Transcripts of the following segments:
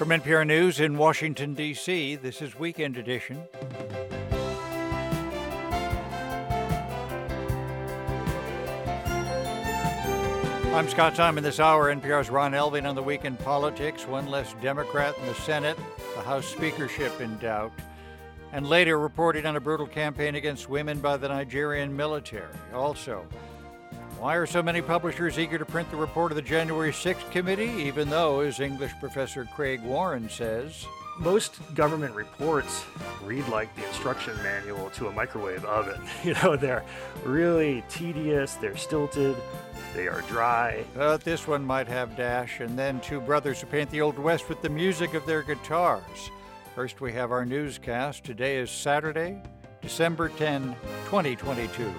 From NPR News in Washington, D.C., this is Weekend Edition. I'm Scott Simon. This hour, NPR's Ron Elving on the weekend politics. One less Democrat in the Senate, the House speakership in doubt, and later reporting on a brutal campaign against women by the Nigerian military. Also, why are so many publishers eager to print the report of the January 6th committee, even though, as English professor Craig Warren says, most government reports read like the instruction manual to a microwave oven. You know, they're really tedious, they're stilted, they are dry. But this one might have dash, and then two brothers who paint the Old West with the music of their guitars. First, we have our newscast. Today is Saturday, December 10, 2022.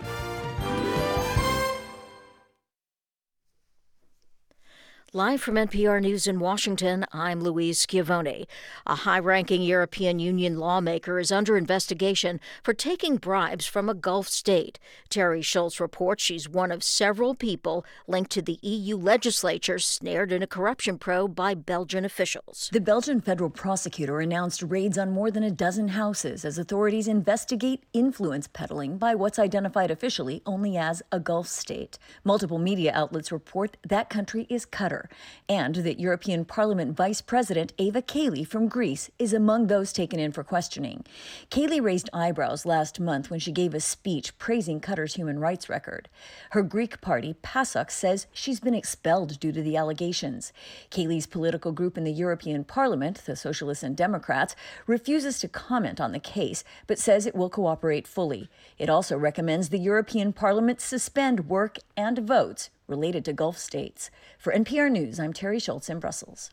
Live from NPR News in Washington, I'm Louise Schiavone. A high ranking European Union lawmaker is under investigation for taking bribes from a Gulf state. Teri Schultz reports she's one of several people linked to the EU legislature snared in a corruption probe by Belgian officials. The Belgian federal prosecutor announced raids on more than a dozen houses as authorities investigate influence peddling by what's identified officially only as a Gulf state. Multiple media outlets report that country is Qatar and that European Parliament Vice President Eva Kaili from Greece is among those taken in for questioning. Kaili raised eyebrows last month when she gave a speech praising Qatar's human rights record. Her Greek party, PASOK, says she's been expelled due to the allegations. Kaili's political group in the European Parliament, the Socialists and Democrats, refuses to comment on the case, but says it will cooperate fully. It also recommends the European Parliament suspend work and votes related to Gulf states. For NPR News, I'm Teri Schultz in Brussels.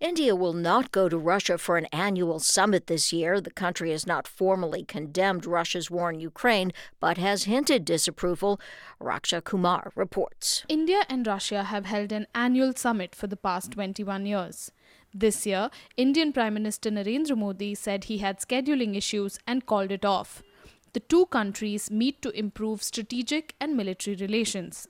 India will not go to Russia for an annual summit this year. The country has not formally condemned Russia's war in Ukraine, but has hinted disapproval. Raksha Kumar reports. India and Russia have held an annual summit for the past 21 years. This year, Indian Prime Minister Narendra Modi said he had scheduling issues and called it off. The two countries meet to improve strategic and military relations.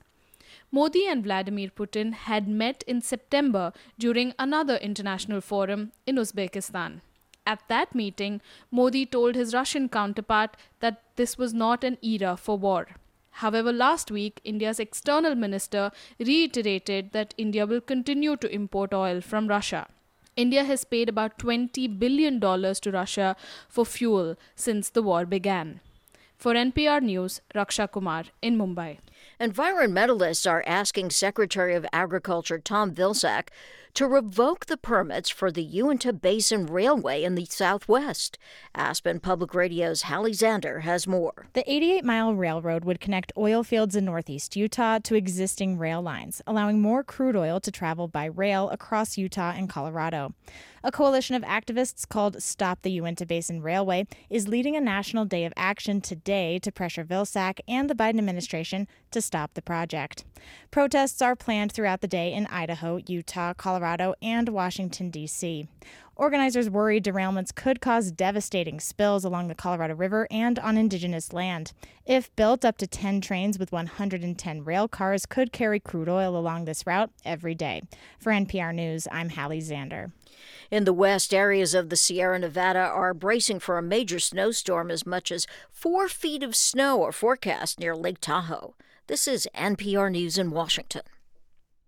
Modi and Vladimir Putin had met in September during another international forum in Uzbekistan. At that meeting, Modi told his Russian counterpart that this was not an era for war. However, last week, India's external minister reiterated that India will continue to import oil from Russia. India has paid about $20 billion to Russia for fuel since the war began. For NPR News, Raksha Kumar in Mumbai. Environmentalists are asking Secretary of Agriculture Tom Vilsack to revoke the permits for the Uinta Basin Railway in the Southwest. Aspen Public Radio's Halle Zander has more. The 88 mile railroad would connect oil fields in northeast Utah to existing rail lines, allowing more crude oil to travel by rail across Utah and Colorado. A coalition of activists called Stop the Uinta Basin Railway is leading a national day of action today to pressure Vilsack and the Biden administration to stop the project. Protests are planned throughout the day in Idaho, Utah, Colorado, and Washington, D.C. Organizers worry derailments could cause devastating spills along the Colorado River and on indigenous land. If built, up to 10 trains with 110 rail cars could carry crude oil along this route every day. For NPR News, I'm Halle Zander. In the west, areas of the Sierra Nevada are bracing for a major snowstorm. As much as four feet of snow are forecast near Lake Tahoe. This is NPR News in Washington.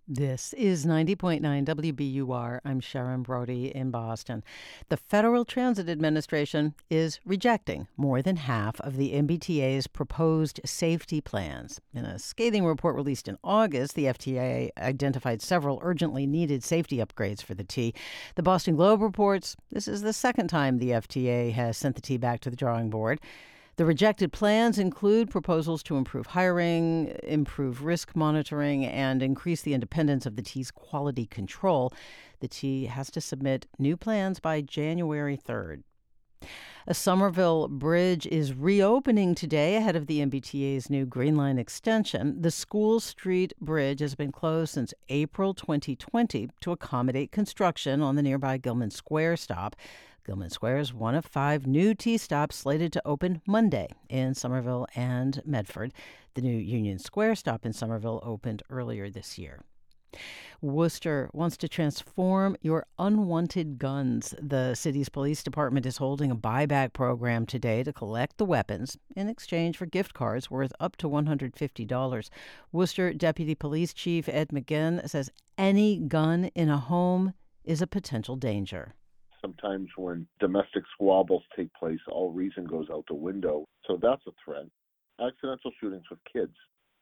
This is 90.9 WBUR. I'm Sharon Brody in Boston. The Federal Transit Administration is rejecting more than half of the MBTA's proposed safety plans. In a scathing report released in August, the FTA identified several urgently needed safety upgrades for the T. The Boston Globe reports this is the second time the FTA has sent the T back to the drawing board. The rejected plans include proposals to improve hiring, improve risk monitoring, and increase the independence of the T's quality control. The T has to submit new plans by January 3rd. A Somerville bridge is reopening today ahead of the MBTA's new Green Line extension. The School Street Bridge has been closed since April 2020 to accommodate construction on the nearby Gilman Square stop. Gilman Square is one of five new T stops slated to open Monday in Somerville and Medford. The new Union Square stop in Somerville opened earlier this year. Worcester wants to transform your unwanted guns. The city's police department is holding a buyback program today to collect the weapons in exchange for gift cards worth up to $150. Worcester Deputy Police Chief Ed McGinn says any gun in a home is a potential danger. Sometimes when domestic squabbles take place, all reason goes out the window. So that's a threat. Accidental shootings with kids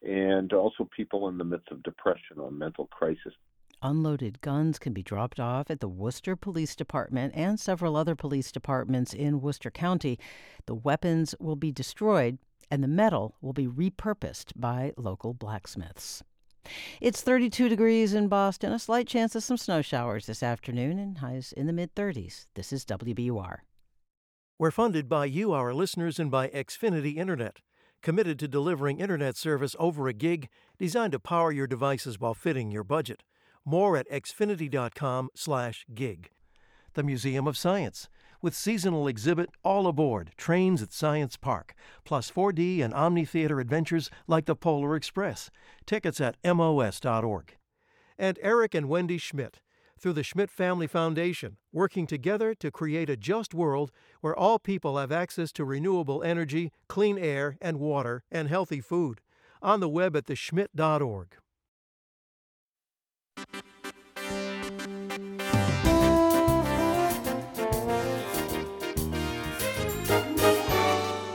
and also people in the midst of depression or mental crisis. Unloaded guns can be dropped off at the Worcester Police Department and several other police departments in Worcester County. The weapons will be destroyed and the metal will be repurposed by local blacksmiths. It's 32 degrees in Boston, a slight chance of some snow showers this afternoon, and highs in the mid 30s. This is WBUR. We're funded by you, our listeners, and by Xfinity Internet committed to delivering internet service over a gig designed to power your devices while fitting your budget. More at xfinity.com/gig. The Museum of Science with seasonal exhibit all aboard trains at Science Park, plus 4D and Omni Theater adventures like the Polar Express. Tickets at mos.org. And Eric and Wendy Schmidt through the Schmidt Family Foundation, working together to create a just world where all people have access to renewable energy, clean air and water, and healthy food. On the web at theschmidt.org.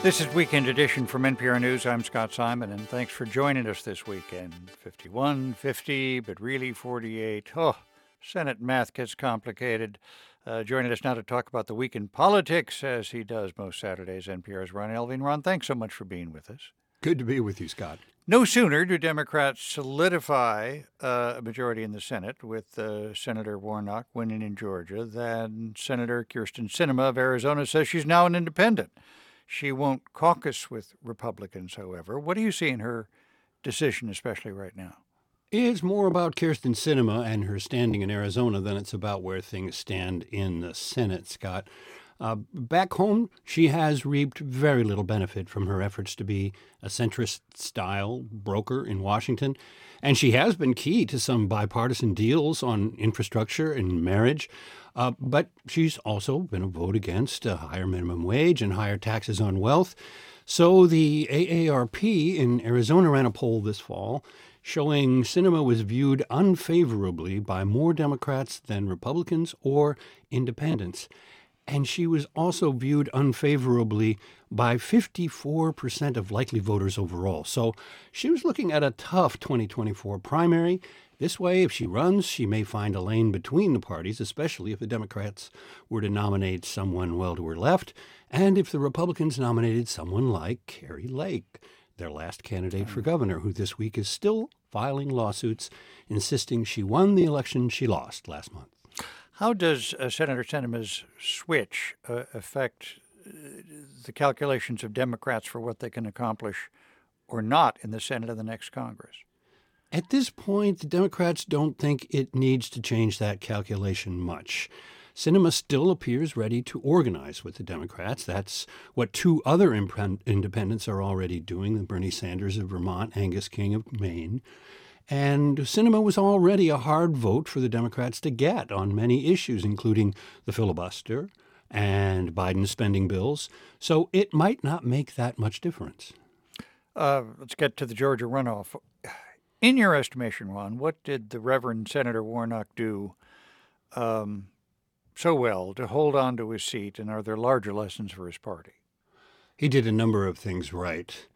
This is Weekend Edition from NPR News. I'm Scott Simon, and thanks for joining us this weekend. 51, 50, but really 48. Oh, Senate math gets complicated. Uh, joining us now to talk about the week in politics, as he does most Saturdays, NPR's Ron Elving. Ron, thanks so much for being with us. Good to be with you, Scott. No sooner do Democrats solidify uh, a majority in the Senate with uh, Senator Warnock winning in Georgia than Senator Kyrsten Sinema of Arizona says she's now an independent. She won't caucus with Republicans, however. What do you see in her decision, especially right now? It's more about Kyrsten Sinema and her standing in Arizona than it's about where things stand in the Senate, Scott. Uh, back home, she has reaped very little benefit from her efforts to be a centrist style broker in Washington. And she has been key to some bipartisan deals on infrastructure and marriage. Uh, but she's also been a vote against a higher minimum wage and higher taxes on wealth. So the AARP in Arizona ran a poll this fall showing Sinema was viewed unfavorably by more Democrats than Republicans or independents. And she was also viewed unfavorably by 54% of likely voters overall. So she was looking at a tough 2024 primary. This way, if she runs, she may find a lane between the parties, especially if the Democrats were to nominate someone well to her left, and if the Republicans nominated someone like Kari Lake, their last candidate for governor, who this week is still filing lawsuits insisting she won the election she lost last month. How does uh, Senator Sinema's switch uh, affect uh, the calculations of Democrats for what they can accomplish or not in the Senate of the next Congress? At this point, the Democrats don't think it needs to change that calculation much. Sinema still appears ready to organize with the Democrats. That's what two other imp- independents are already doing Bernie Sanders of Vermont, Angus King of Maine. And Sinema was already a hard vote for the Democrats to get on many issues, including the filibuster and Biden's spending bills. So it might not make that much difference. Uh, let's get to the Georgia runoff. In your estimation, Ron, what did the Reverend Senator Warnock do um, so well to hold on to his seat, and are there larger lessons for his party? He did a number of things right,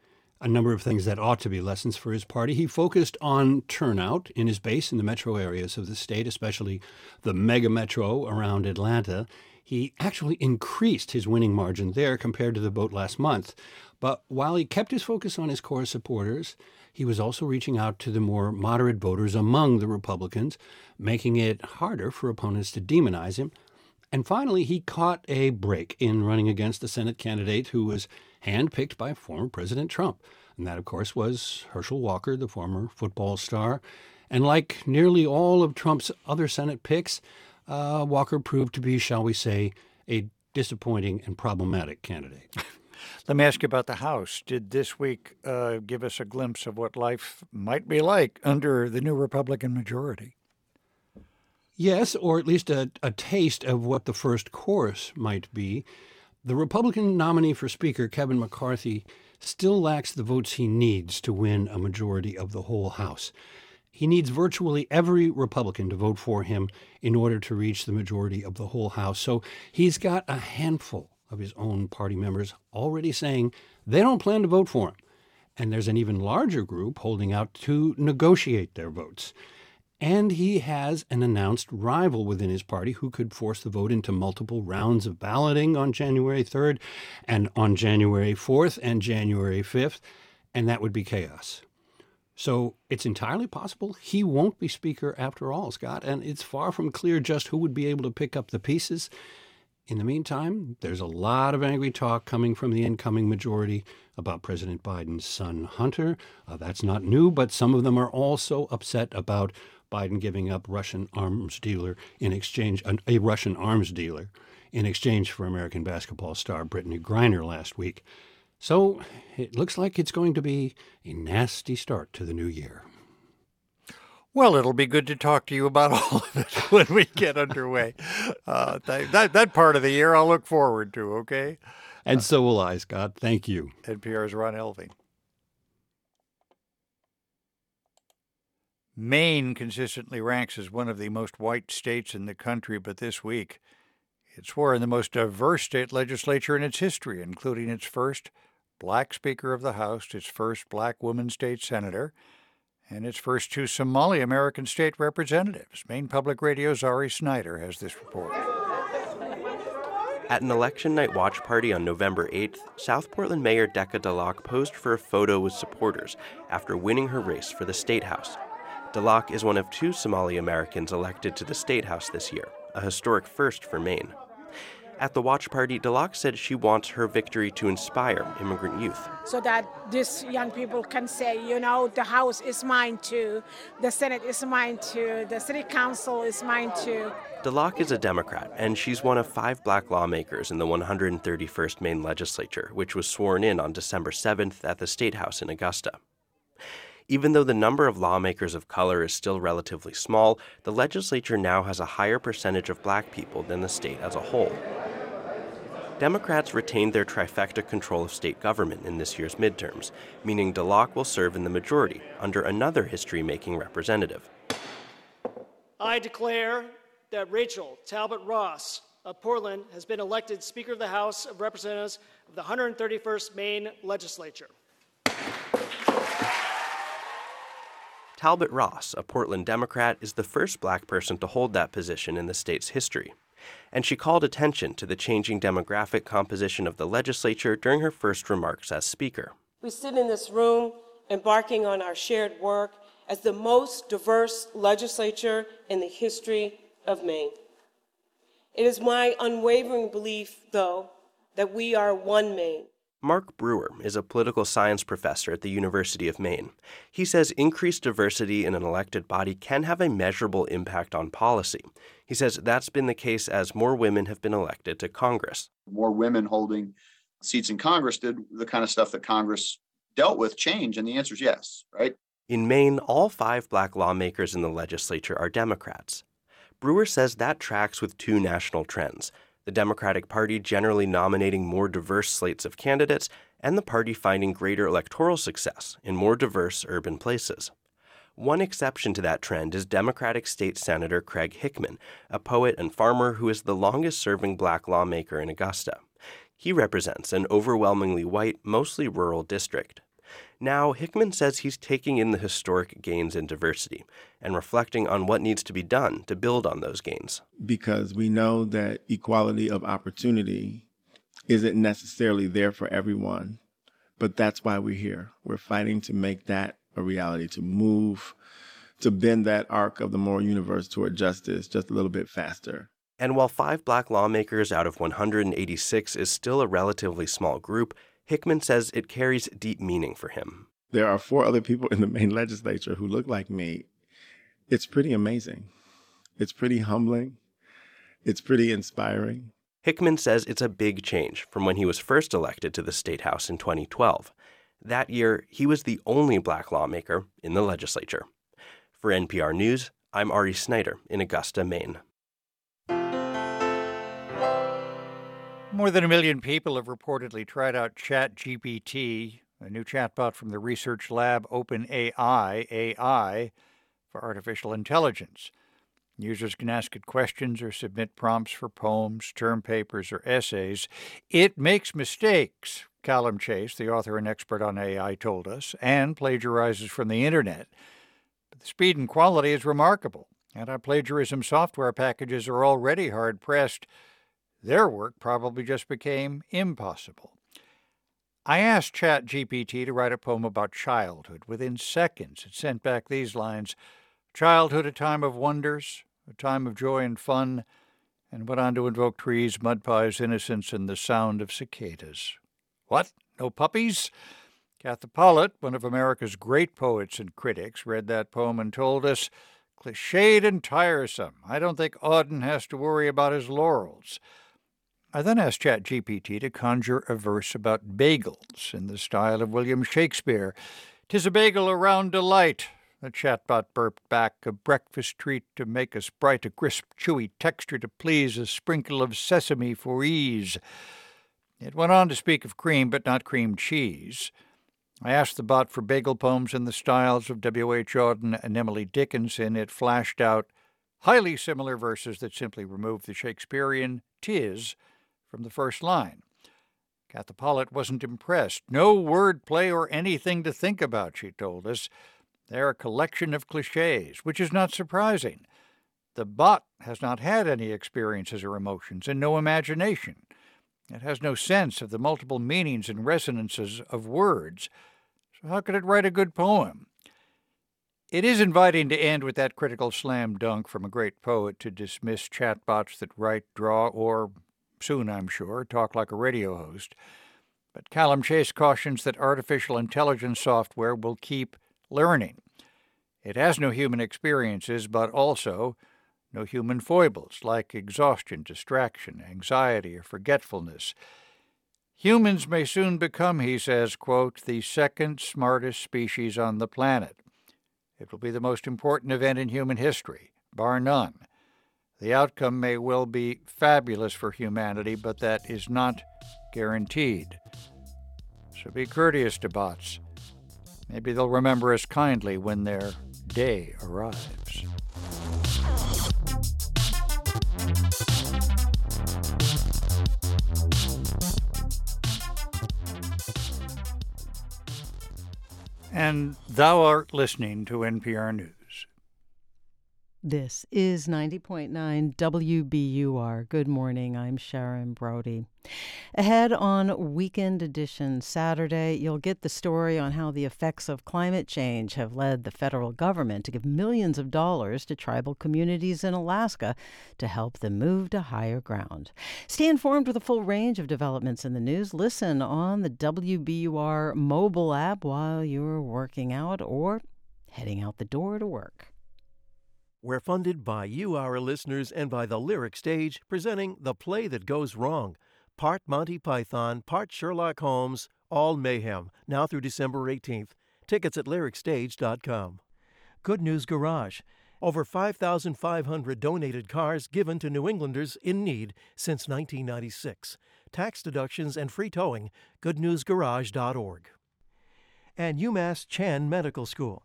a number of things that ought to be lessons for his party. He focused on turnout in his base in the metro areas of the state, especially the mega metro around Atlanta. He actually increased his winning margin there compared to the vote last month. But while he kept his focus on his core supporters, he was also reaching out to the more moderate voters among the Republicans, making it harder for opponents to demonize him. And finally, he caught a break in running against a Senate candidate who was handpicked by former President Trump. And that, of course, was Herschel Walker, the former football star. And like nearly all of Trump's other Senate picks, uh, Walker proved to be, shall we say, a disappointing and problematic candidate. Let me ask you about the House. Did this week uh, give us a glimpse of what life might be like under the new Republican majority? Yes, or at least a, a taste of what the first course might be. The Republican nominee for Speaker, Kevin McCarthy, still lacks the votes he needs to win a majority of the whole House. He needs virtually every Republican to vote for him in order to reach the majority of the whole House. So he's got a handful of his own party members already saying they don't plan to vote for him. And there's an even larger group holding out to negotiate their votes. And he has an announced rival within his party who could force the vote into multiple rounds of balloting on January 3rd and on January 4th and January 5th, and that would be chaos. So it's entirely possible he won't be Speaker after all, Scott, and it's far from clear just who would be able to pick up the pieces. In the meantime, there's a lot of angry talk coming from the incoming majority about President Biden's son, Hunter. Uh, that's not new, but some of them are also upset about Biden giving up Russian arms dealer in exchange, a Russian arms dealer in exchange for American basketball star Brittney Griner last week. So it looks like it's going to be a nasty start to the new year. Well, it'll be good to talk to you about all of it when we get underway. Uh, that, that part of the year I'll look forward to, okay? And so will I, Scott. Thank you. NPR's Ron Elving. Maine consistently ranks as one of the most white states in the country, but this week it swore in the most diverse state legislature in its history, including its first black Speaker of the House, its first black woman state senator, and its first two Somali American state representatives. Maine Public Radio's Ari Snider has this report. At an election night watch party on November 8th, South Portland Mayor Deqa Dhalac posed for a photo with supporters after winning her race for the State House. Dhalac is one of two Somali Americans elected to the State House this year, a historic first for Maine. At the watch party, Dhalac said she wants her victory to inspire immigrant youth. So that these young people can say, you know, the House is mine too, the Senate is mine too, the City Council is mine too. Dhalac is a Democrat, and she's one of five black lawmakers in the 131st Maine legislature, which was sworn in on December 7th at the State House in Augusta. Even though the number of lawmakers of color is still relatively small, the legislature now has a higher percentage of black people than the state as a whole. Democrats retained their trifecta control of state government in this year's midterms, meaning Dhalac will serve in the majority under another history making representative. I declare that Rachel Talbot Ross of Portland has been elected Speaker of the House of Representatives of the 131st Maine Legislature. Talbot Ross, a Portland Democrat, is the first black person to hold that position in the state's history. And she called attention to the changing demographic composition of the legislature during her first remarks as Speaker. We sit in this room embarking on our shared work as the most diverse legislature in the history of Maine. It is my unwavering belief, though, that we are one Maine Mark Brewer is a political science professor at the University of Maine. He says increased diversity in an elected body can have a measurable impact on policy. He says that's been the case as more women have been elected to Congress. More women holding seats in Congress did the kind of stuff that Congress dealt with change? And the answer is yes, right? In Maine, all five black lawmakers in the legislature are Democrats. Brewer says that tracks with two national trends the Democratic Party generally nominating more diverse slates of candidates, and the party finding greater electoral success in more diverse urban places. One exception to that trend is Democratic State Senator Craig Hickman, a poet and farmer who is the longest serving black lawmaker in Augusta. He represents an overwhelmingly white, mostly rural district. Now, Hickman says he's taking in the historic gains in diversity and reflecting on what needs to be done to build on those gains. Because we know that equality of opportunity isn't necessarily there for everyone, but that's why we're here. We're fighting to make that a reality, to move, to bend that arc of the moral universe toward justice just a little bit faster. And while five black lawmakers out of 186 is still a relatively small group, Hickman says it carries deep meaning for him. There are four other people in the Maine legislature who look like me. It's pretty amazing. It's pretty humbling. It's pretty inspiring. Hickman says it's a big change from when he was first elected to the State House in 2012. That year, he was the only black lawmaker in the legislature. For NPR News, I'm Ari Snider in Augusta, Maine. More than a million people have reportedly tried out ChatGPT, a new chatbot from the research lab OpenAI AI for artificial intelligence. Users can ask it questions or submit prompts for poems, term papers, or essays. It makes mistakes, Calum Chace, the author and expert on AI, told us, and plagiarizes from the internet. But the speed and quality is remarkable. And Anti plagiarism software packages are already hard pressed. Their work probably just became impossible. I asked ChatGPT to write a poem about childhood. Within seconds, it sent back these lines Childhood, a time of wonders, a time of joy and fun, and went on to invoke trees, mud pies, innocence, and the sound of cicadas. What? No puppies? Katha Pollitt, one of America's great poets and critics, read that poem and told us, cliched and tiresome. I don't think Auden has to worry about his laurels. I then asked ChatGPT to conjure a verse about bagels in the style of William Shakespeare. Tis a bagel around delight, the chatbot burped back, a breakfast treat to make us bright, a crisp, chewy texture to please, a sprinkle of sesame for ease. It went on to speak of cream, but not cream cheese. I asked the bot for bagel poems in the styles of W.H. Auden and Emily Dickinson. It flashed out highly similar verses that simply removed the Shakespearean tis from the first line. Katha wasn't impressed. No word play or anything to think about, she told us. They're a collection of cliches, which is not surprising. The bot has not had any experiences or emotions and no imagination. It has no sense of the multiple meanings and resonances of words. So, how could it write a good poem? It is inviting to end with that critical slam dunk from a great poet to dismiss chatbots that write, draw, or, soon I'm sure, talk like a radio host. But Calum Chace cautions that artificial intelligence software will keep learning. It has no human experiences, but also no human foibles like exhaustion, distraction, anxiety, or forgetfulness. Humans may soon become, he says, quote, the second smartest species on the planet. It will be the most important event in human history, bar none. The outcome may well be fabulous for humanity, but that is not guaranteed. So be courteous to bots. Maybe they'll remember us kindly when their day arrives. And thou art listening to NPR News. This is 90.9 WBUR. Good morning. I'm Sharon Brody. Ahead on Weekend Edition Saturday, you'll get the story on how the effects of climate change have led the federal government to give millions of dollars to tribal communities in Alaska to help them move to higher ground. Stay informed with a full range of developments in the news. Listen on the WBUR mobile app while you're working out or heading out the door to work. We're funded by you, our listeners, and by the Lyric Stage, presenting The Play That Goes Wrong. Part Monty Python, part Sherlock Holmes, all mayhem, now through December 18th. Tickets at lyricstage.com. Good News Garage. Over 5,500 donated cars given to New Englanders in need since 1996. Tax deductions and free towing. GoodNewsGarage.org. And UMass Chan Medical School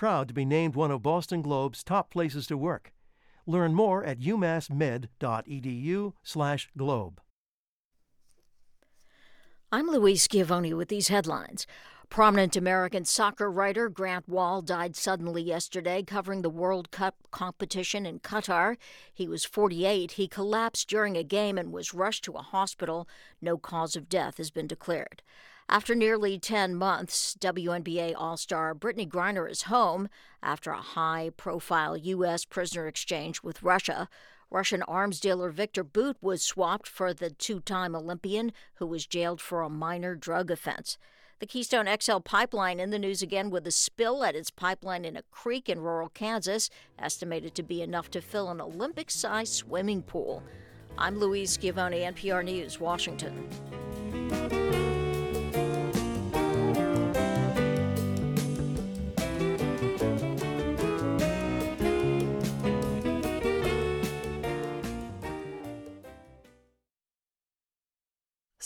proud to be named one of Boston Globe's top places to work. Learn more at umassmed.edu/globe. I'm Louise Schiavone with these headlines. Prominent American soccer writer Grant Wahl died suddenly yesterday covering the World Cup competition in Qatar. He was 48. He collapsed during a game and was rushed to a hospital. No cause of death has been declared. After nearly 10 months, WNBA All Star Brittney Griner is home after a high profile U.S. prisoner exchange with Russia. Russian arms dealer Viktor Bout was swapped for the two time Olympian who was jailed for a minor drug offense. The Keystone XL pipeline in the news again with a spill at its pipeline in a creek in rural Kansas, estimated to be enough to fill an Olympic sized swimming pool. I'm Louise Schiavone, NPR News, Washington.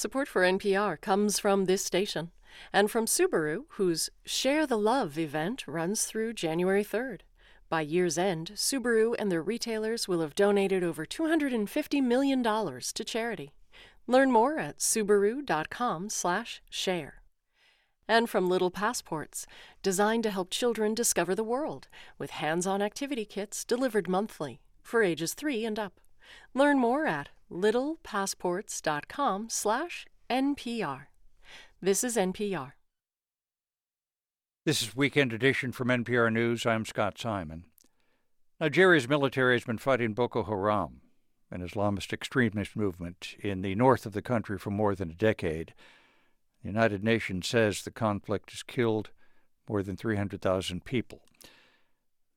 Support for NPR comes from this station and from Subaru, whose Share the Love event runs through January 3rd. By year's end, Subaru and their retailers will have donated over $250 million to charity. Learn more at subaru.com/share. And from Little Passports, designed to help children discover the world, with hands-on activity kits delivered monthly for ages 3 and up. Learn more at littlepassports.com/npr. This is NPR. This is Weekend Edition from NPR News. I'm Scott Simon. Nigeria's military has been fighting Boko Haram, an Islamist extremist movement, in the north of the country for more than a decade. The United Nations says the conflict has killed more than 300,000 people.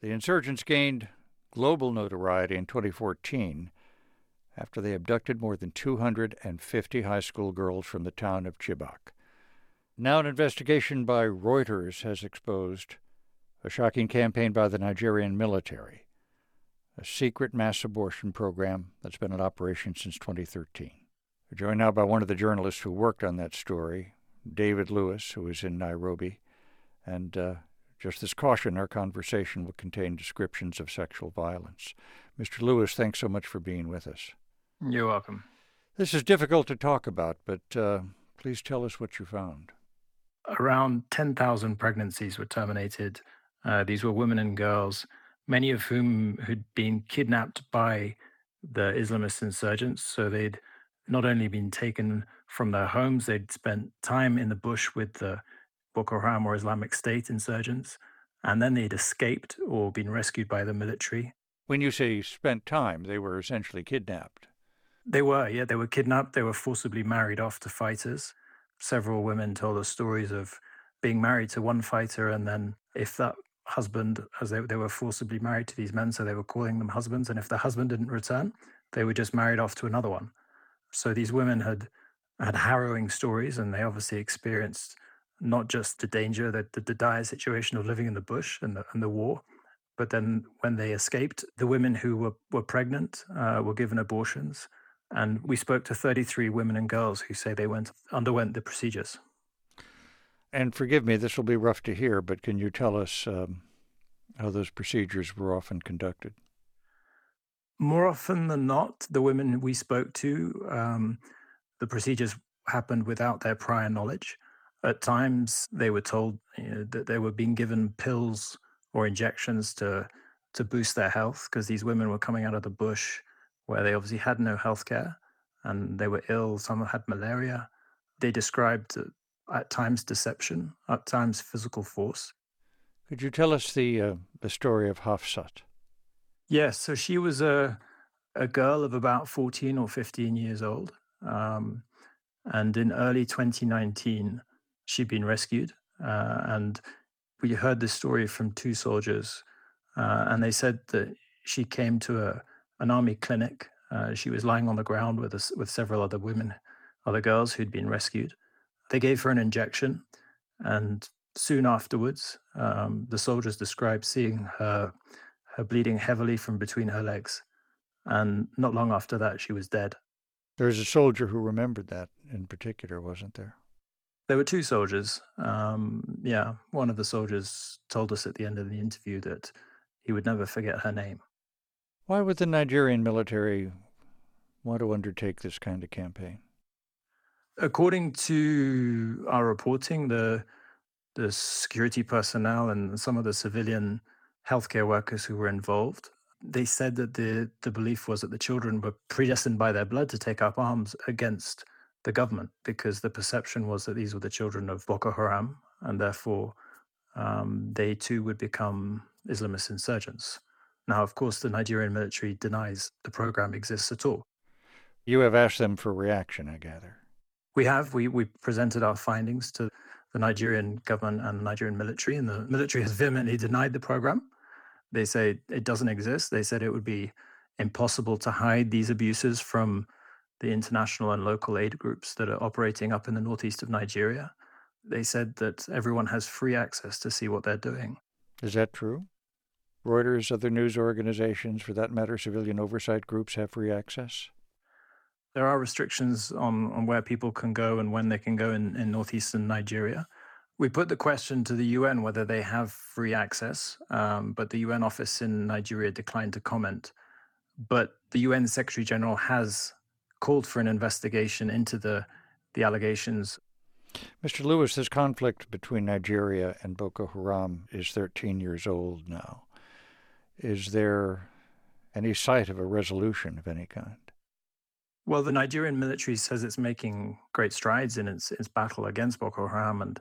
The insurgents gained global notoriety in 2014 after they abducted more than 250 high school girls from the town of Chibok. Now, an investigation by Reuters has exposed a shocking campaign by the Nigerian military, a secret mass abortion program that's been in operation since 2013. We're joined now by one of the journalists who worked on that story, David Lewis, who is in Nairobi. And uh, just this caution our conversation will contain descriptions of sexual violence. Mr. Lewis, thanks so much for being with us. You're welcome. This is difficult to talk about, but uh, please tell us what you found around 10,000 pregnancies were terminated. Uh, these were women and girls, many of whom had been kidnapped by the Islamist insurgents. So they'd not only been taken from their homes, they'd spent time in the bush with the Boko Haram or Islamic State insurgents, and then they'd escaped or been rescued by the military. When you say spent time, they were essentially kidnapped. They were, yeah, they were kidnapped. They were forcibly married off to fighters several women told us stories of being married to one fighter and then if that husband as they, they were forcibly married to these men so they were calling them husbands and if the husband didn't return they were just married off to another one so these women had had harrowing stories and they obviously experienced not just the danger that the, the dire situation of living in the bush and the, and the war but then when they escaped the women who were, were pregnant uh, were given abortions and we spoke to 33 women and girls who say they went underwent the procedures. And forgive me, this will be rough to hear, but can you tell us um, how those procedures were often conducted? More often than not, the women we spoke to, um, the procedures happened without their prior knowledge. At times, they were told you know, that they were being given pills or injections to to boost their health because these women were coming out of the bush where they obviously had no healthcare and they were ill. Some had malaria. They described uh, at times deception, at times physical force. Could you tell us the uh, the story of Hafsat? Yes, so she was a a girl of about fourteen or fifteen years old, um, and in early 2019 she'd been rescued, uh, and we heard this story from two soldiers, uh, and they said that she came to a an army clinic. Uh, she was lying on the ground with us, with several other women, other girls who'd been rescued. They gave her an injection, and soon afterwards, um, the soldiers described seeing her her bleeding heavily from between her legs, and not long after that, she was dead. There was a soldier who remembered that in particular, wasn't there? There were two soldiers. Um, yeah, one of the soldiers told us at the end of the interview that he would never forget her name. Why would the Nigerian military want to undertake this kind of campaign? According to our reporting, the the security personnel and some of the civilian healthcare workers who were involved, they said that the, the belief was that the children were predestined by their blood to take up arms against the government because the perception was that these were the children of Boko Haram and therefore um, they too would become Islamist insurgents. Now, of course, the Nigerian military denies the program exists at all. You have asked them for reaction, I gather. We have. We, we presented our findings to the Nigerian government and the Nigerian military, and the military has vehemently denied the program. They say it doesn't exist. They said it would be impossible to hide these abuses from the international and local aid groups that are operating up in the northeast of Nigeria. They said that everyone has free access to see what they're doing. Is that true? Reuters, other news organizations, for that matter, civilian oversight groups have free access? There are restrictions on, on where people can go and when they can go in, in northeastern Nigeria. We put the question to the UN whether they have free access, um, but the UN office in Nigeria declined to comment. But the UN Secretary General has called for an investigation into the, the allegations. Mr. Lewis, this conflict between Nigeria and Boko Haram is 13 years old now. Is there any sight of a resolution of any kind? Well, the Nigerian military says it's making great strides in its, its battle against Boko Haram and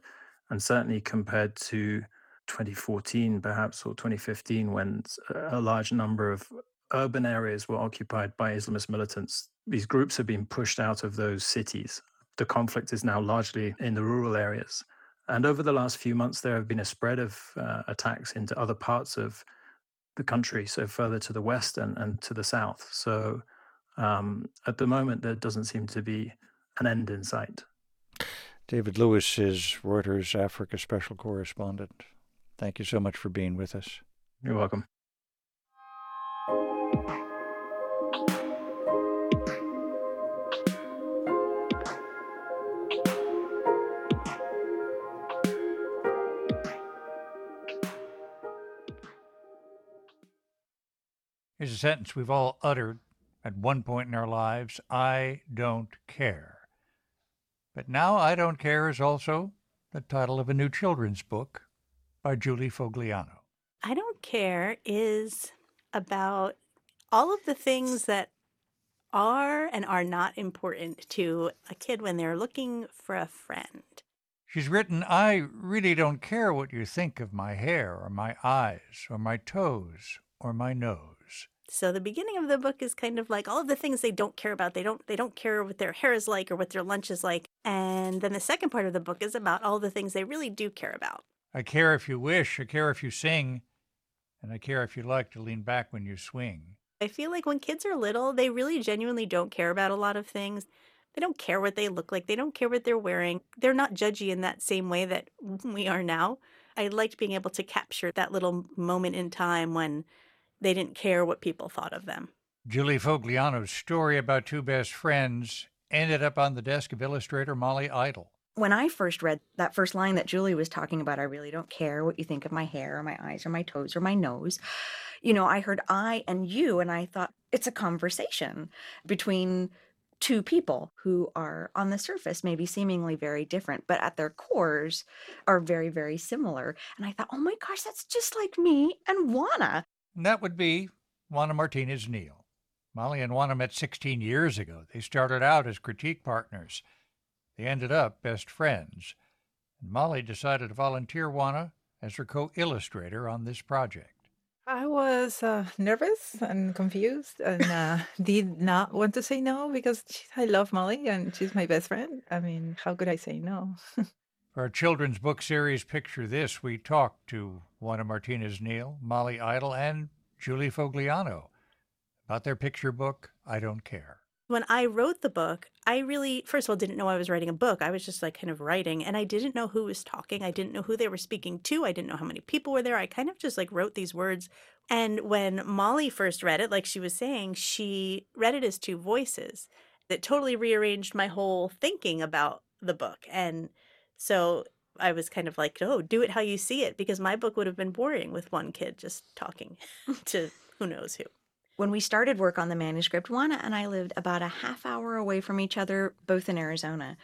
and certainly compared to 2014, perhaps, or 2015, when a large number of urban areas were occupied by Islamist militants, these groups have been pushed out of those cities. The conflict is now largely in the rural areas. And over the last few months, there have been a spread of uh, attacks into other parts of the country, so further to the west and, and to the south. So um, at the moment, there doesn't seem to be an end in sight. David Lewis is Reuters Africa special correspondent. Thank you so much for being with us. You're welcome. Sentence we've all uttered at one point in our lives I don't care. But Now I Don't Care is also the title of a new children's book by Julie Fogliano. I Don't Care is about all of the things that are and are not important to a kid when they're looking for a friend. She's written, I really don't care what you think of my hair or my eyes or my toes or my nose. So the beginning of the book is kind of like all of the things they don't care about. They don't they don't care what their hair is like or what their lunch is like. And then the second part of the book is about all the things they really do care about. I care if you wish, I care if you sing, and I care if you like to lean back when you swing. I feel like when kids are little, they really genuinely don't care about a lot of things. They don't care what they look like. They don't care what they're wearing. They're not judgy in that same way that we are now. I liked being able to capture that little moment in time when they didn't care what people thought of them. Julie Fogliano's story about two best friends ended up on the desk of illustrator Molly Idle. When I first read that first line that Julie was talking about, I really don't care what you think of my hair or my eyes or my toes or my nose. You know, I heard I and you, and I thought it's a conversation between two people who are on the surface maybe seemingly very different but at their cores are very very similar and i thought oh my gosh that's just like me and juana and that would be Juana Martinez Neal. Molly and Juana met 16 years ago. They started out as critique partners. They ended up best friends. And Molly decided to volunteer Juana as her co illustrator on this project. I was uh, nervous and confused and uh, did not want to say no because I love Molly and she's my best friend. I mean, how could I say no? For our children's book series, Picture This, we talked to Juana Martinez Neal, Molly Idle, and Julie Fogliano about their picture book, I Don't Care. When I wrote the book, I really, first of all, didn't know I was writing a book. I was just like kind of writing, and I didn't know who was talking. I didn't know who they were speaking to. I didn't know how many people were there. I kind of just like wrote these words. And when Molly first read it, like she was saying, she read it as two voices. That totally rearranged my whole thinking about the book. And so I was kind of like, oh, do it how you see it, because my book would have been boring with one kid just talking to who knows who. When we started work on the manuscript, Juana and I lived about a half hour away from each other, both in Arizona.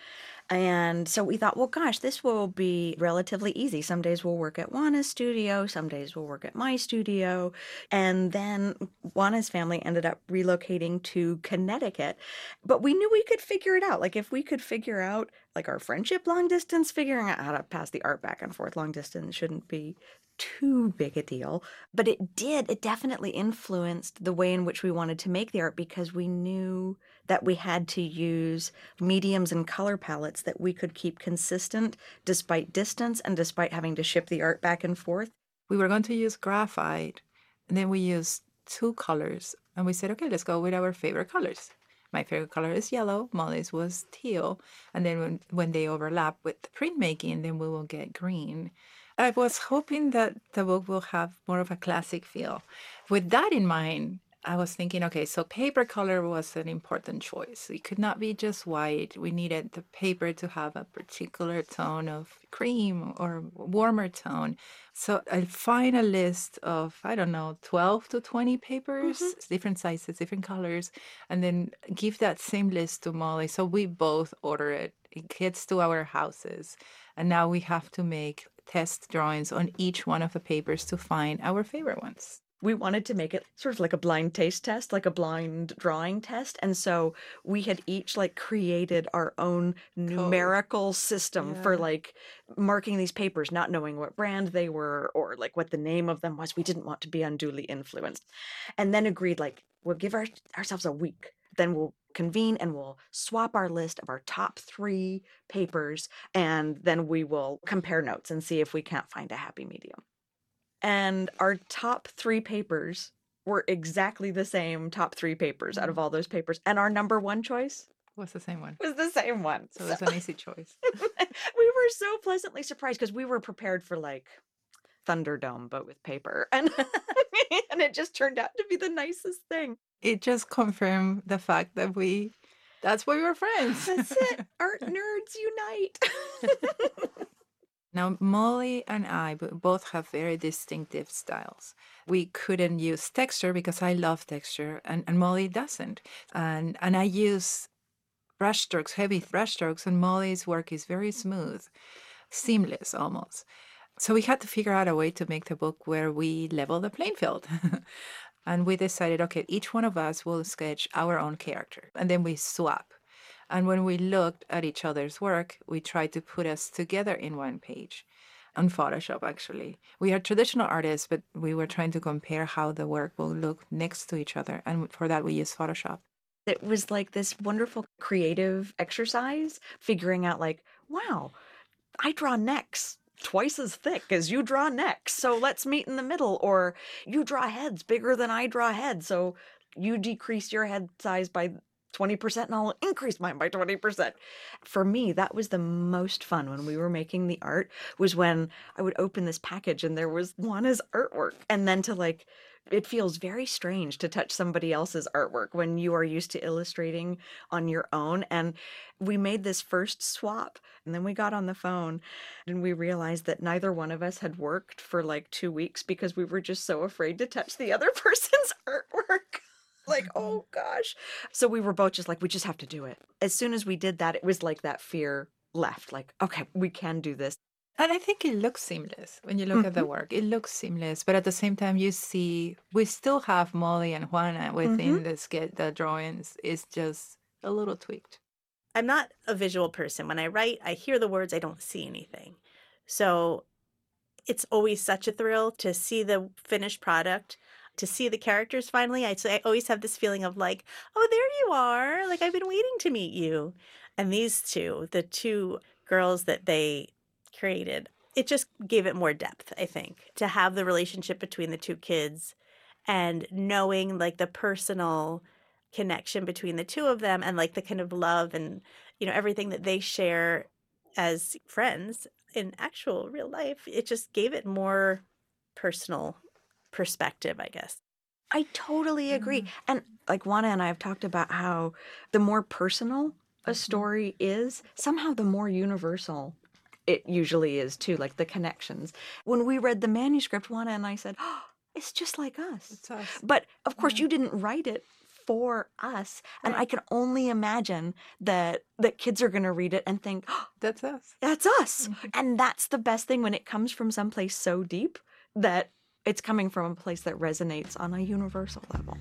And so we thought, well, gosh, this will be relatively easy. Some days we'll work at Juana's studio, some days we'll work at my studio. And then Juana's family ended up relocating to Connecticut. But we knew we could figure it out. Like, if we could figure out like our friendship long distance, figuring out how to pass the art back and forth long distance shouldn't be too big a deal, but it did. It definitely influenced the way in which we wanted to make the art because we knew that we had to use mediums and color palettes that we could keep consistent despite distance and despite having to ship the art back and forth. We were going to use graphite, and then we used two colors and we said, okay, let's go with our favorite colors. My favorite color is yellow. Molly's was teal. And then when, when they overlap with the printmaking, then we will get green. I was hoping that the book will have more of a classic feel. With that in mind, I was thinking, okay, so paper color was an important choice. It could not be just white. We needed the paper to have a particular tone of cream or warmer tone. So I find a list of, I don't know, 12 to 20 papers, mm-hmm. different sizes, different colors, and then give that same list to Molly. So we both order it. It gets to our houses. And now we have to make test drawings on each one of the papers to find our favorite ones we wanted to make it sort of like a blind taste test, like a blind drawing test. And so we had each like created our own numerical system yeah. for like marking these papers, not knowing what brand they were or like what the name of them was. We didn't want to be unduly influenced. And then agreed like we'll give our, ourselves a week. Then we'll convene and we'll swap our list of our top three papers and then we will compare notes and see if we can't find a happy medium and our top three papers were exactly the same top three papers out of mm. all those papers. And our number one choice was the same one. Was the same one. So it was an easy choice. we were so pleasantly surprised because we were prepared for like Thunderdome, but with paper. And and it just turned out to be the nicest thing. It just confirmed the fact that we that's why we were friends. That's it. Art nerds unite. Now, Molly and I both have very distinctive styles. We couldn't use texture because I love texture and, and Molly doesn't. And, and I use brushstrokes, heavy brushstrokes, and Molly's work is very smooth, seamless almost. So we had to figure out a way to make the book where we level the playing field. and we decided, okay, each one of us will sketch our own character, and then we swap. And when we looked at each other's work, we tried to put us together in one page on Photoshop, actually. We are traditional artists, but we were trying to compare how the work will look next to each other. And for that, we use Photoshop. It was like this wonderful creative exercise, figuring out, like, wow, I draw necks twice as thick as you draw necks. So let's meet in the middle. Or you draw heads bigger than I draw heads. So you decrease your head size by 20% and I'll increase mine by 20%. For me, that was the most fun when we were making the art was when I would open this package and there was Juana's artwork and then to like it feels very strange to touch somebody else's artwork when you are used to illustrating on your own and we made this first swap and then we got on the phone and we realized that neither one of us had worked for like 2 weeks because we were just so afraid to touch the other person's artwork like, mm-hmm. oh gosh. So we were both just like, we just have to do it. As soon as we did that, it was like that fear left. Like, okay, we can do this. And I think it looks seamless when you look at the mm-hmm. work. It looks seamless, but at the same time, you see we still have Molly and Juana within mm-hmm. the skit. The drawings is just a little tweaked. I'm not a visual person. When I write, I hear the words. I don't see anything. So it's always such a thrill to see the finished product to see the characters finally. I, so I always have this feeling of like, oh, there you are. Like I've been waiting to meet you. And these two, the two girls that they created, it just gave it more depth, I think, to have the relationship between the two kids and knowing like the personal connection between the two of them and like the kind of love and you know everything that they share as friends in actual real life it just gave it more personal perspective, I guess. I totally agree. Mm. And like Juana and I have talked about how the more personal a mm-hmm. story is, somehow the more universal it usually is too, like the connections. When we read the manuscript, Juana and I said, oh, it's just like us. It's us. But of course, yeah. you didn't write it for us and i can only imagine that that kids are going to read it and think oh, that's us that's us mm-hmm. and that's the best thing when it comes from someplace so deep that it's coming from a place that resonates on a universal level.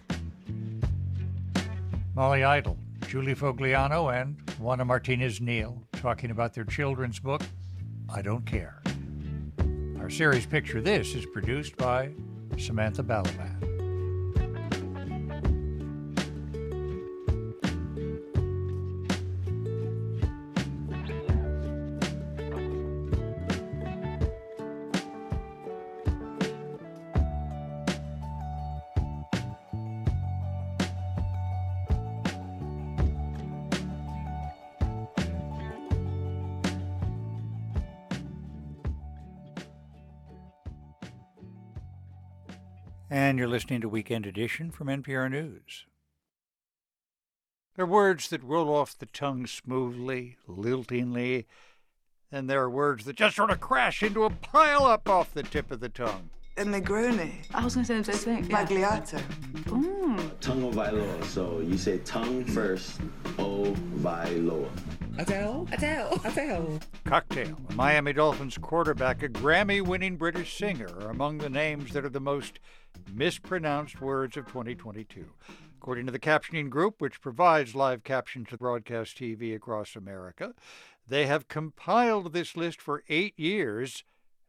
Molly Idle, Julie Fogliano, and Juana Martinez Neal talking about their children's book, I Don't Care. Our series Picture This is produced by Samantha Balaban. And you're listening to Weekend Edition from NPR News. There are words that roll off the tongue smoothly, liltingly, and there are words that just sort of crash into a pile up off the tip of the tongue. A Negroni. I was going to say the same thing. Sbagliato. Mm. Tagovailoa. So you say tongue first, O Vailoa. Adele? Adele? Adele. Cocktail, a Miami Dolphins quarterback, a Grammy winning British singer are among the names that are the most mispronounced words of 2022. According to the captioning group, which provides live captions to broadcast TV across America, they have compiled this list for eight years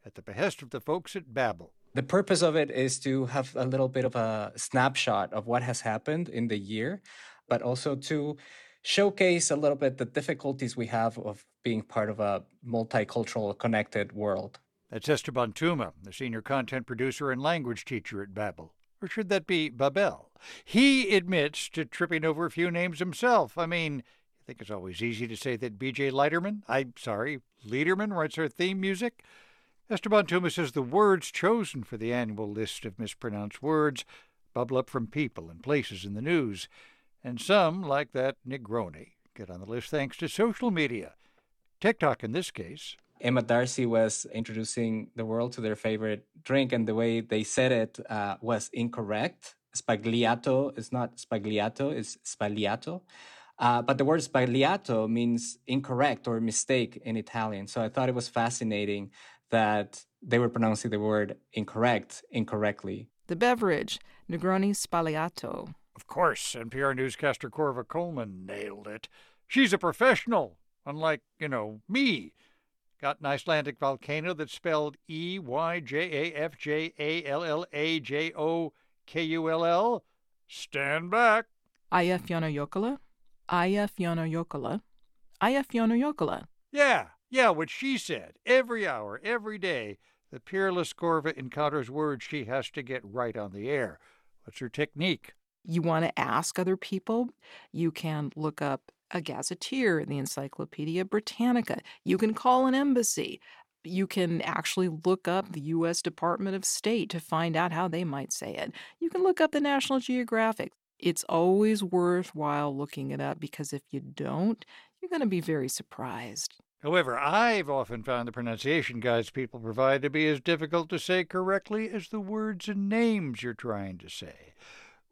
at the behest of the folks at Babbel. The purpose of it is to have a little bit of a snapshot of what has happened in the year, but also to showcase a little bit the difficulties we have of being part of a multicultural, connected world. That's Esteban Touma, the senior content producer and language teacher at Babbel. Or should that be Babel? He admits to tripping over a few names himself. I mean, I think it's always easy to say that B.J. Leiterman, I'm sorry, Leiderman writes our theme music. Esteban Touma says the words chosen for the annual list of mispronounced words bubble up from people and places in the news, and some, like that Negroni, get on the list thanks to social media. TikTok in this case. Emma D'Arcy was introducing the world to their favorite drink, and the way they said it uh, was incorrect. Spagliato is not spagliato, it's spagliato. Uh, but the word spagliato means incorrect or mistake in Italian. So I thought it was fascinating that they were pronouncing the word incorrect incorrectly. The beverage, Negroni Sbagliato. Of course, NPR newscaster Corva Coleman nailed it. She's a professional, unlike, you know, me. Got an Icelandic volcano that's spelled E Y J A F J A L L A J O K U L L. Stand back. Eyjafjallajökull. Eyjafjallajökull. Eyjafjallajökull. Yeah, yeah, what she said. Every hour, every day, the peerless Corva encounters words she has to get right on the air. What's her technique? You want to ask other people? You can look up a gazetteer in the Encyclopedia Britannica. You can call an embassy. You can actually look up the U.S. Department of State to find out how they might say it. You can look up the National Geographic. It's always worthwhile looking it up because if you don't, you're going to be very surprised. However, I've often found the pronunciation guides people provide to be as difficult to say correctly as the words and names you're trying to say.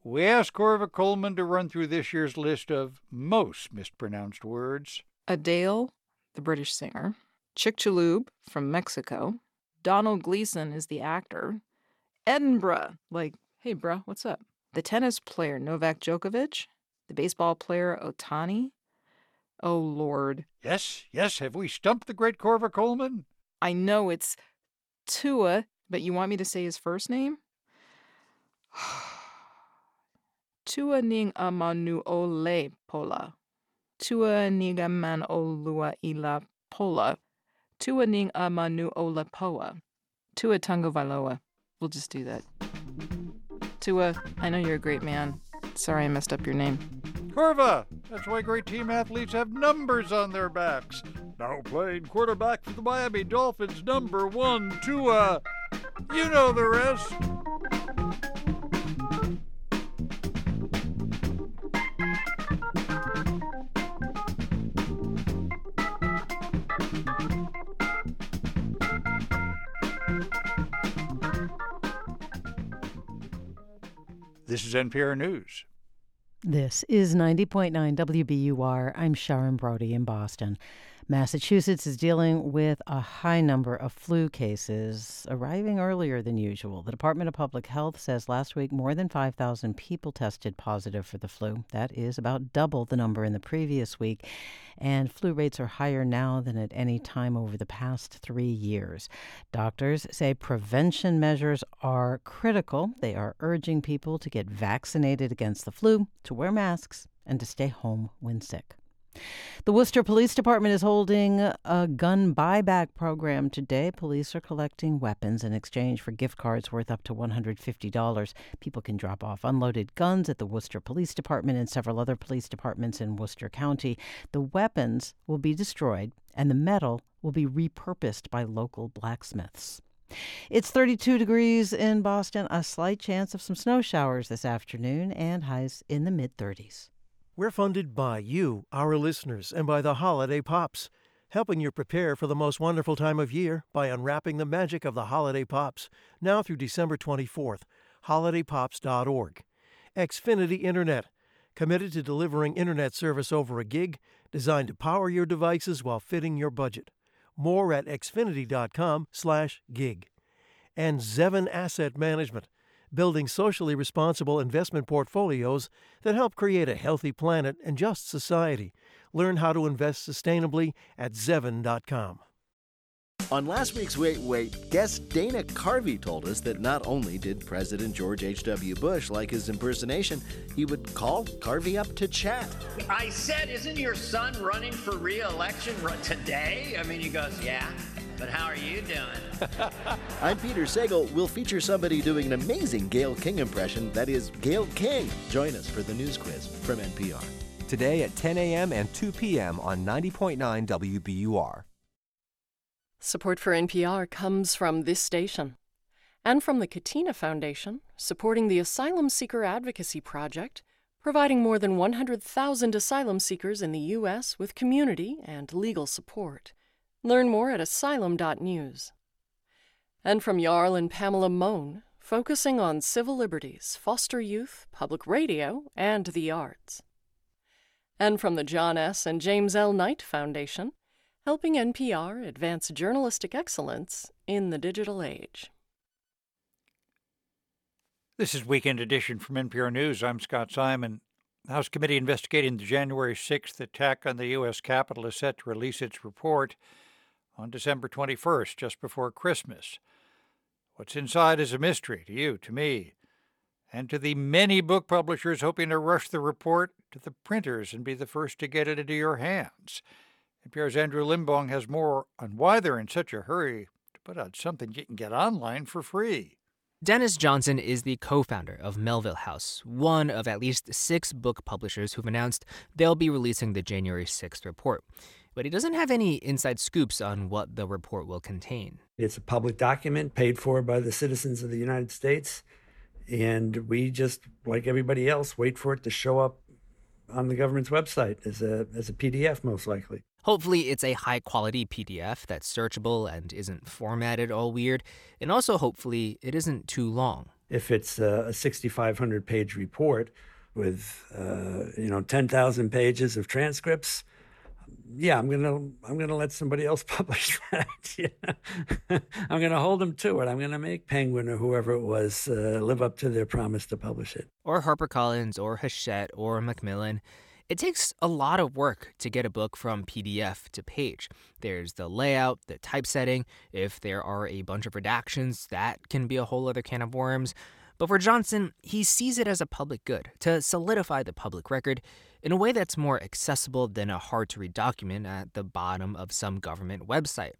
We asked Corva Coleman to run through this year's list of most mispronounced words. Adele, the British singer. Chicxulub from Mexico. Domhnall Gleeson is the actor. Edinburgh, like, hey, bruh, what's up? The tennis player Novak Djokovic. The baseball player Otani. Oh, Lord. Yes, yes, have we stumped the great Corva Coleman? I know it's Tua, but you want me to say his first name? Tua ning amanu ole pola. Tua nigaman olua ila pola. Tua ning amanu ola poa. Tua tungo valoa. We'll just do that. Tua, I know you're a great man. Sorry I messed up your name. Corva! That's why great team athletes have numbers on their backs. Now playing quarterback for the Miami Dolphins, number one, Tua. You know the rest. This is NPR News. This is 90.9 WBUR. I'm Sharon Brody in Boston. Massachusetts is dealing with a high number of flu cases arriving earlier than usual. The Department of Public Health says last week more than 5,000 people tested positive for the flu. That is about double the number in the previous week. And flu rates are higher now than at any time over the past three years. Doctors say prevention measures are critical. They are urging people to get vaccinated against the flu, to wear masks, and to stay home when sick. The Worcester Police Department is holding a gun buyback program today. Police are collecting weapons in exchange for gift cards worth up to $150. People can drop off unloaded guns at the Worcester Police Department and several other police departments in Worcester County. The weapons will be destroyed and the metal will be repurposed by local blacksmiths. It's 32 degrees in Boston, a slight chance of some snow showers this afternoon, and highs in the mid 30s. We're funded by you, our listeners, and by the Holiday Pops, helping you prepare for the most wonderful time of year by unwrapping the magic of the Holiday Pops, now through December 24th. HolidayPops.org. Xfinity Internet, committed to delivering internet service over a gig, designed to power your devices while fitting your budget. More at xfinity.com/gig. And Zevin Asset Management, building socially responsible investment portfolios that help create a healthy planet and just society. Learn how to invest sustainably at zevin.com. On last week's Wait Wait, guest Dana Carvey told us that not only did President George H.W. Bush like his impersonation, he would call Carvey up to chat. I said, Isn't your son running for re election today? I mean, he goes, Yeah. But how are you doing? I'm Peter Sagal. We'll feature somebody doing an amazing Gail King impression. That is Gail King. Join us for the news quiz from NPR. Today at 10 a.m. and 2 p.m. on 90.9 WBUR. Support for NPR comes from this station and from the Katina Foundation, supporting the Asylum Seeker Advocacy Project, providing more than 100,000 asylum seekers in the U.S. with community and legal support. Learn more at asylum.news. And from Jarl and Pamela Mohn, focusing on civil liberties, foster youth, public radio, and the arts. And from the John S. and James L. Knight Foundation, helping NPR advance journalistic excellence in the digital age. This is Weekend Edition from NPR News. I'm Scott Simon. The House committee investigating the January 6th attack on the U.S. Capitol is set to release its report on December 21st, just before Christmas. What's inside is a mystery to you, to me, and to the many book publishers hoping to rush the report to the printers and be the first to get it into your hands. NPR's Andrew Limbong has more on why they're in such a hurry to put out something you can get online for free. Dennis Johnson is the co founder of Melville House, one of at least six book publishers who've announced they'll be releasing the January 6th report. But he doesn't have any inside scoops on what the report will contain. It's a public document paid for by the citizens of the United States. And we just, like everybody else, wait for it to show up on the government's website as a, as a PDF, most likely. Hopefully, it's a high quality PDF that's searchable and isn't formatted all weird. And also, hopefully, it isn't too long. If it's a 6,500 page report with, uh, you know, 10,000 pages of transcripts, yeah, I'm gonna I'm gonna let somebody else publish that. I'm gonna hold them to it. I'm gonna make Penguin or whoever it was uh, live up to their promise to publish it. Or HarperCollins, or Hachette, or Macmillan. It takes a lot of work to get a book from PDF to page. There's the layout, the typesetting. If there are a bunch of redactions, that can be a whole other can of worms. But for Johnson, he sees it as a public good to solidify the public record in a way that's more accessible than a hard to read document at the bottom of some government website.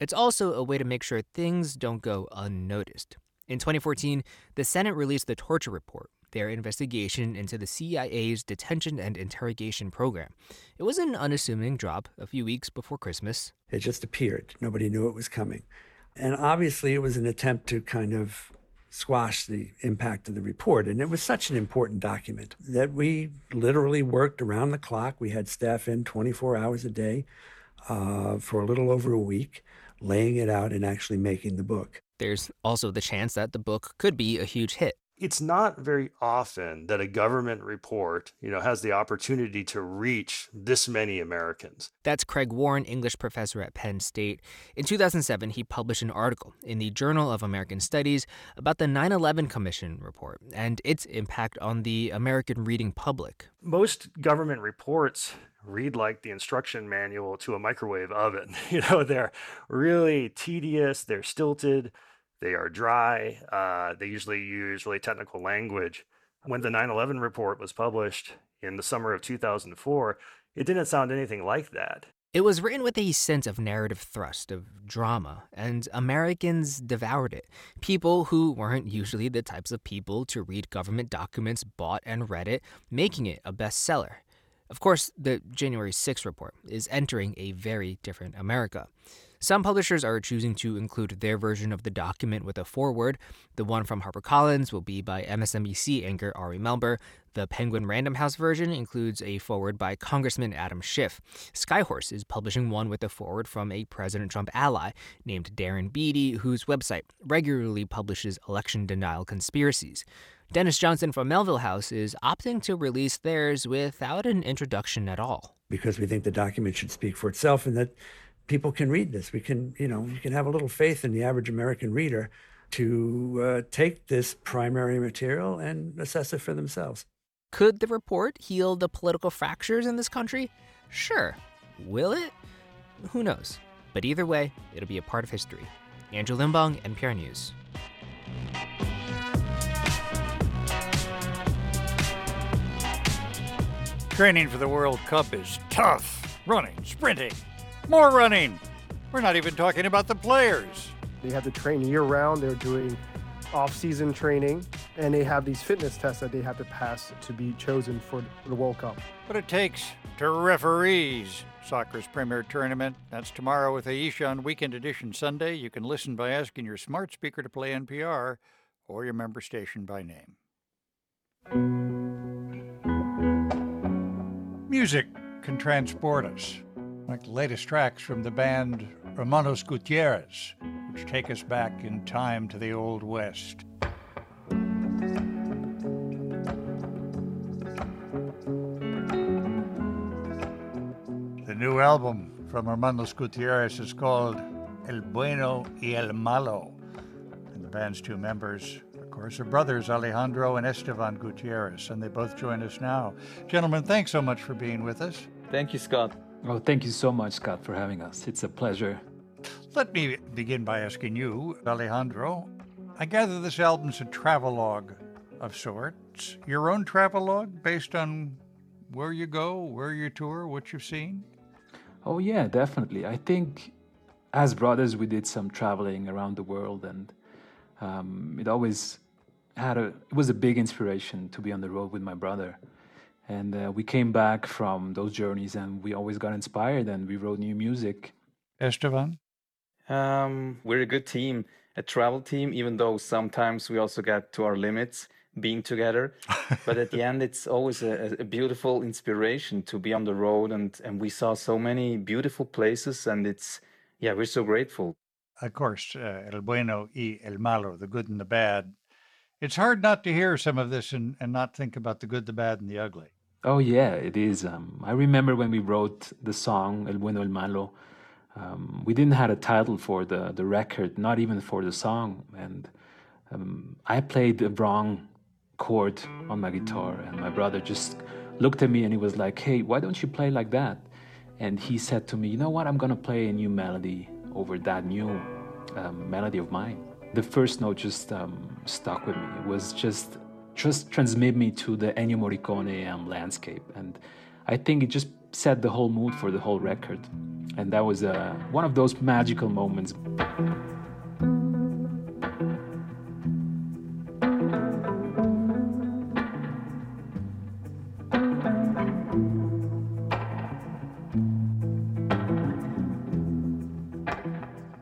It's also a way to make sure things don't go unnoticed. In 2014, the Senate released the Torture Report, their investigation into the CIA's detention and interrogation program. It was an unassuming drop a few weeks before Christmas. It just appeared. Nobody knew it was coming. And obviously, it was an attempt to kind of squash the impact of the report. And it was such an important document that we literally worked around the clock. We had staff in 24 hours a day uh, for a little over a week, laying it out and actually making the book. There's also the chance that the book could be a huge hit it's not very often that a government report, you know, has the opportunity to reach this many Americans. That's Craig Warren, English professor at Penn State. In 2007, he published an article in the Journal of American Studies about the 9/11 Commission report and its impact on the American reading public. Most government reports read like the instruction manual to a microwave oven. You know, they're really tedious, they're stilted they are dry. Uh, they usually use really technical language. When the 9 11 report was published in the summer of 2004, it didn't sound anything like that. It was written with a sense of narrative thrust, of drama, and Americans devoured it. People who weren't usually the types of people to read government documents bought and read it, making it a bestseller. Of course, the January 6th report is entering a very different America. Some publishers are choosing to include their version of the document with a foreword. The one from HarperCollins will be by MSNBC anchor Ari Melber. The Penguin Random House version includes a foreword by Congressman Adam Schiff. Skyhorse is publishing one with a foreword from a President Trump ally named Darren Beattie, whose website regularly publishes election denial conspiracies. Dennis Johnson from Melville House is opting to release theirs without an introduction at all. Because we think the document should speak for itself and that people can read this. We can, you know, you can have a little faith in the average American reader to uh, take this primary material and assess it for themselves. Could the report heal the political fractures in this country? Sure. Will it? Who knows? But either way, it'll be a part of history. Andrew Limbong, NPR News. Training for the World Cup is tough. Running, sprinting, more running. We're not even talking about the players. They have to train year round. They're doing off-season training, and they have these fitness tests that they have to pass to be chosen for the World Cup. But it takes to referees. Soccer's premier tournament. That's tomorrow with Ayesha on Weekend Edition Sunday. You can listen by asking your smart speaker to play NPR or your member station by name. Music can transport us, like the latest tracks from the band Hermanos Gutierrez, which take us back in time to the Old West. The new album from Hermanos Gutierrez is called El Bueno y El Malo. And the band's two members, of course, are brothers Alejandro and Esteban Gutierrez, and they both join us now. Gentlemen, thanks so much for being with us. Thank you, Scott. Well, thank you so much, Scott, for having us. It's a pleasure. Let me begin by asking you, Alejandro. I gather this album's a travelogue of sorts. Your own travelogue based on where you go, where you tour, what you've seen? Oh, yeah, definitely. I think as brothers, we did some traveling around the world, and um, it always had a, it was a big inspiration to be on the road with my brother. And uh, we came back from those journeys and we always got inspired and we wrote new music. Esteban? Um, we're a good team, a travel team, even though sometimes we also get to our limits being together. but at the end, it's always a, a, beautiful inspiration to be on the road. And, and we saw so many beautiful places. And it's, yeah, we're so grateful. Of course, uh, El Bueno y El Malo, the good and the bad. It's hard not to hear some of this and, and not think about the good, the bad, and the ugly. Oh yeah, it is. Um, I remember when we wrote the song El Bueno El Malo, um, we didn't have a title for the the record, not even for the song, and um, I played the wrong chord on my guitar, and my brother just looked at me and he was like, "Hey, why don't you play like that?" And he said to me, "You know what? I'm gonna play a new melody over that new um, melody of mine." The first note just um, stuck with me. It was just just transmit me to the Ennio Morricone um, landscape. And I think it just set the whole mood for the whole record. And that was uh, one of those magical moments.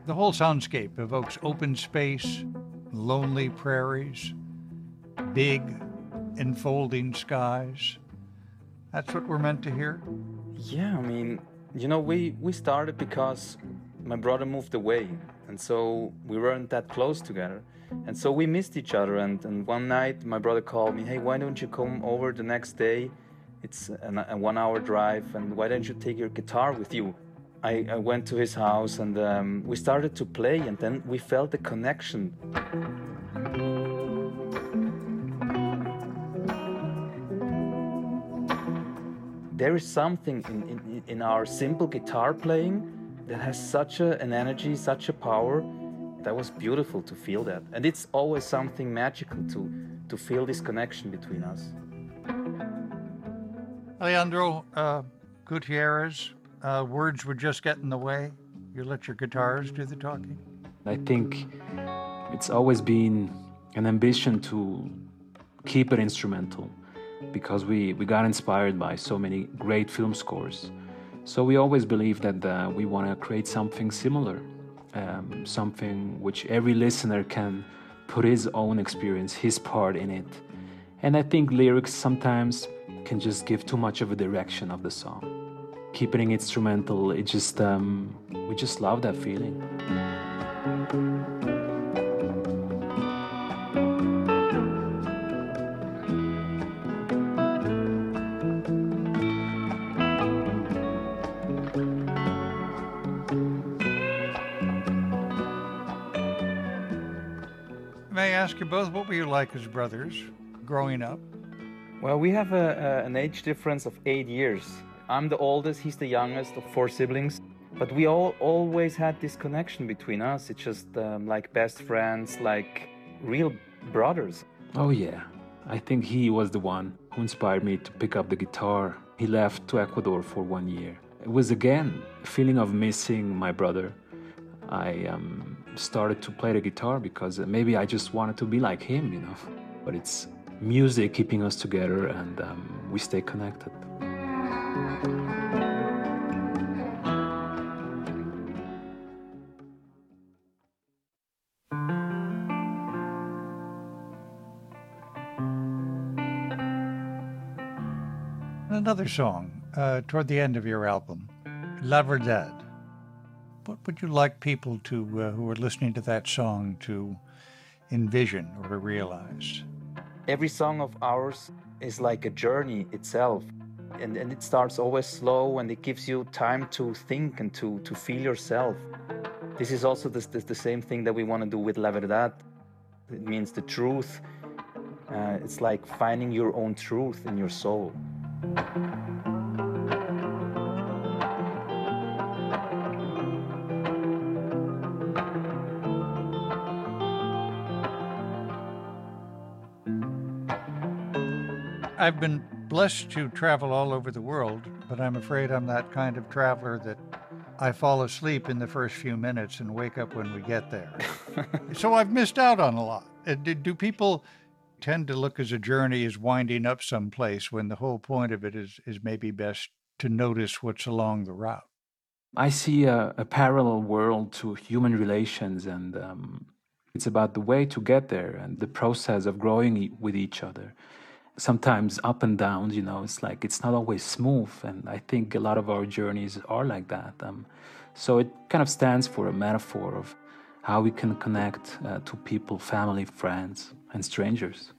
The whole soundscape evokes open space, lonely prairies, big, enfolding skies. That's what we're meant to hear? Yeah, I mean, you know, we, we started because my brother moved away, and so we weren't that close together. And so we missed each other. And, and one night, my brother called me, Hey, why don't you come over the next day? It's a, a one hour drive, and why don't you take your guitar with you? I, I went to his house and um, we started to play, and then we felt the connection. There is something in, in, in our simple guitar playing that has such a, an energy, such a power. That was beautiful to feel that. And it's always something magical to, to feel this connection between us. Alejandro uh, Gutierrez, uh, words would just get in the way. You let your guitars do the talking? I think it's always been an ambition to keep it instrumental because we, we got inspired by so many great film scores. So we always believe that uh, we want to create something similar, um, something which every listener can put his own experience, his part in it. And I think lyrics sometimes can just give too much of a direction of the song. Keeping instrumental, it just um, we just love that feeling. May I ask you both, what were you like as brothers growing up? Well, we have a, a, an age difference of eight years. I'm the oldest, he's the youngest of four siblings. But we all always had this connection between us. It's just um, like best friends, like real brothers. Oh, yeah. I think he was the one who inspired me to pick up the guitar. He left to Ecuador for one year. It was again a feeling of missing my brother. I um, started to play the guitar because maybe I just wanted to be like him, you know. But it's music keeping us together and um, we stay connected. Another song uh, toward the end of your album, La Verdad. What would you like people to uh, who are listening to that song to envision or to realize? Every song of ours is like a journey itself. And, and it starts always slow and it gives you time to think and to, to feel yourself. This is also the, the, the same thing that we want to do with La Verdad. It means the truth. Uh, it's like finding your own truth in your soul. I've been blessed to travel all over the world, but I'm afraid I'm that kind of traveler that I fall asleep in the first few minutes and wake up when we get there. so I've missed out on a lot. Uh, Do, do people tend to look as a journey as winding up someplace when the whole point of it is, is maybe best to notice what's along the route? I see a, a parallel world to human relations, and um, it's about the way to get there and the process of growing e- with each other. Sometimes up and downs, you know, it's like it's not always smooth, and I think a lot of our journeys are like that. Um, so it kind of stands for a metaphor of how we can connect uh, to people, family, friends, and strangers.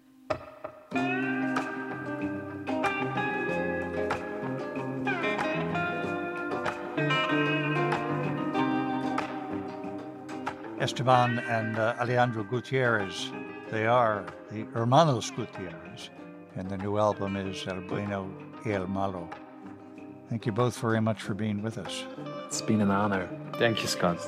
Esteban and uh, Alejandro Gutierrez. They are the Hermanos Gutierrez, and the new album is El Bueno y El Malo. Thank you both very much for being with us. It's been an honor. Thank you, Scott.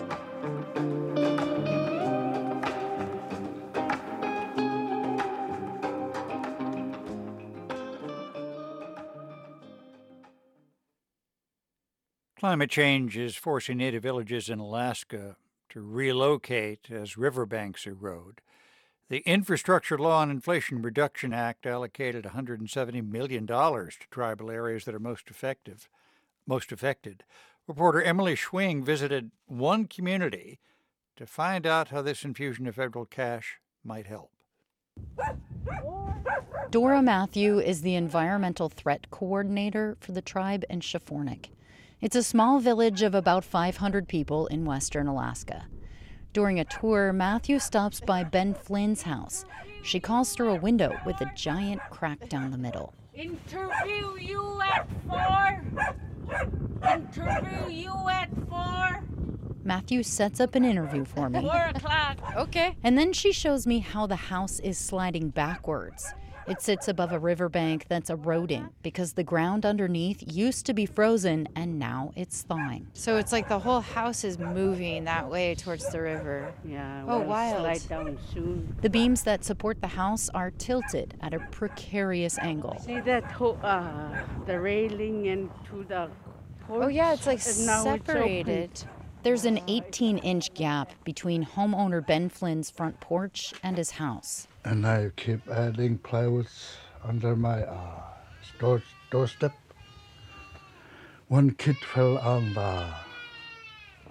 Climate change is forcing native villages in Alaska to relocate as riverbanks erode. The Infrastructure Law and Inflation Reduction Act allocated $170 million to tribal areas that are most effective, most affected. Reporter Emily Schwing visited one community to find out how this infusion of federal cash might help. Dora Matthew is the environmental threat coordinator for the tribe in Chefornak. It's a small village of about 500 people in western Alaska. During a tour, Matthew stops by Ben Flynn's house. She calls through a window with a giant crack down the middle. Interview you at four. Interview you at four. Matthew sets up an interview for me. Four o'clock. Okay. And then she shows me how the house is sliding backwards. It sits above a riverbank that's eroding because the ground underneath used to be frozen and now it's thawing. So it's like the whole house is moving that way towards the river. Yeah. Oh, we'll wild. Slide down soon. The beams that support the house are tilted at a precarious angle. See that uh, the railing into the porch? Oh, yeah, it's like and now it's separated. There's an 18 inch gap between homeowner Ben Flynn's front porch and his house. And I keep adding plywoods under my uh, door, doorstep. one kid fell on the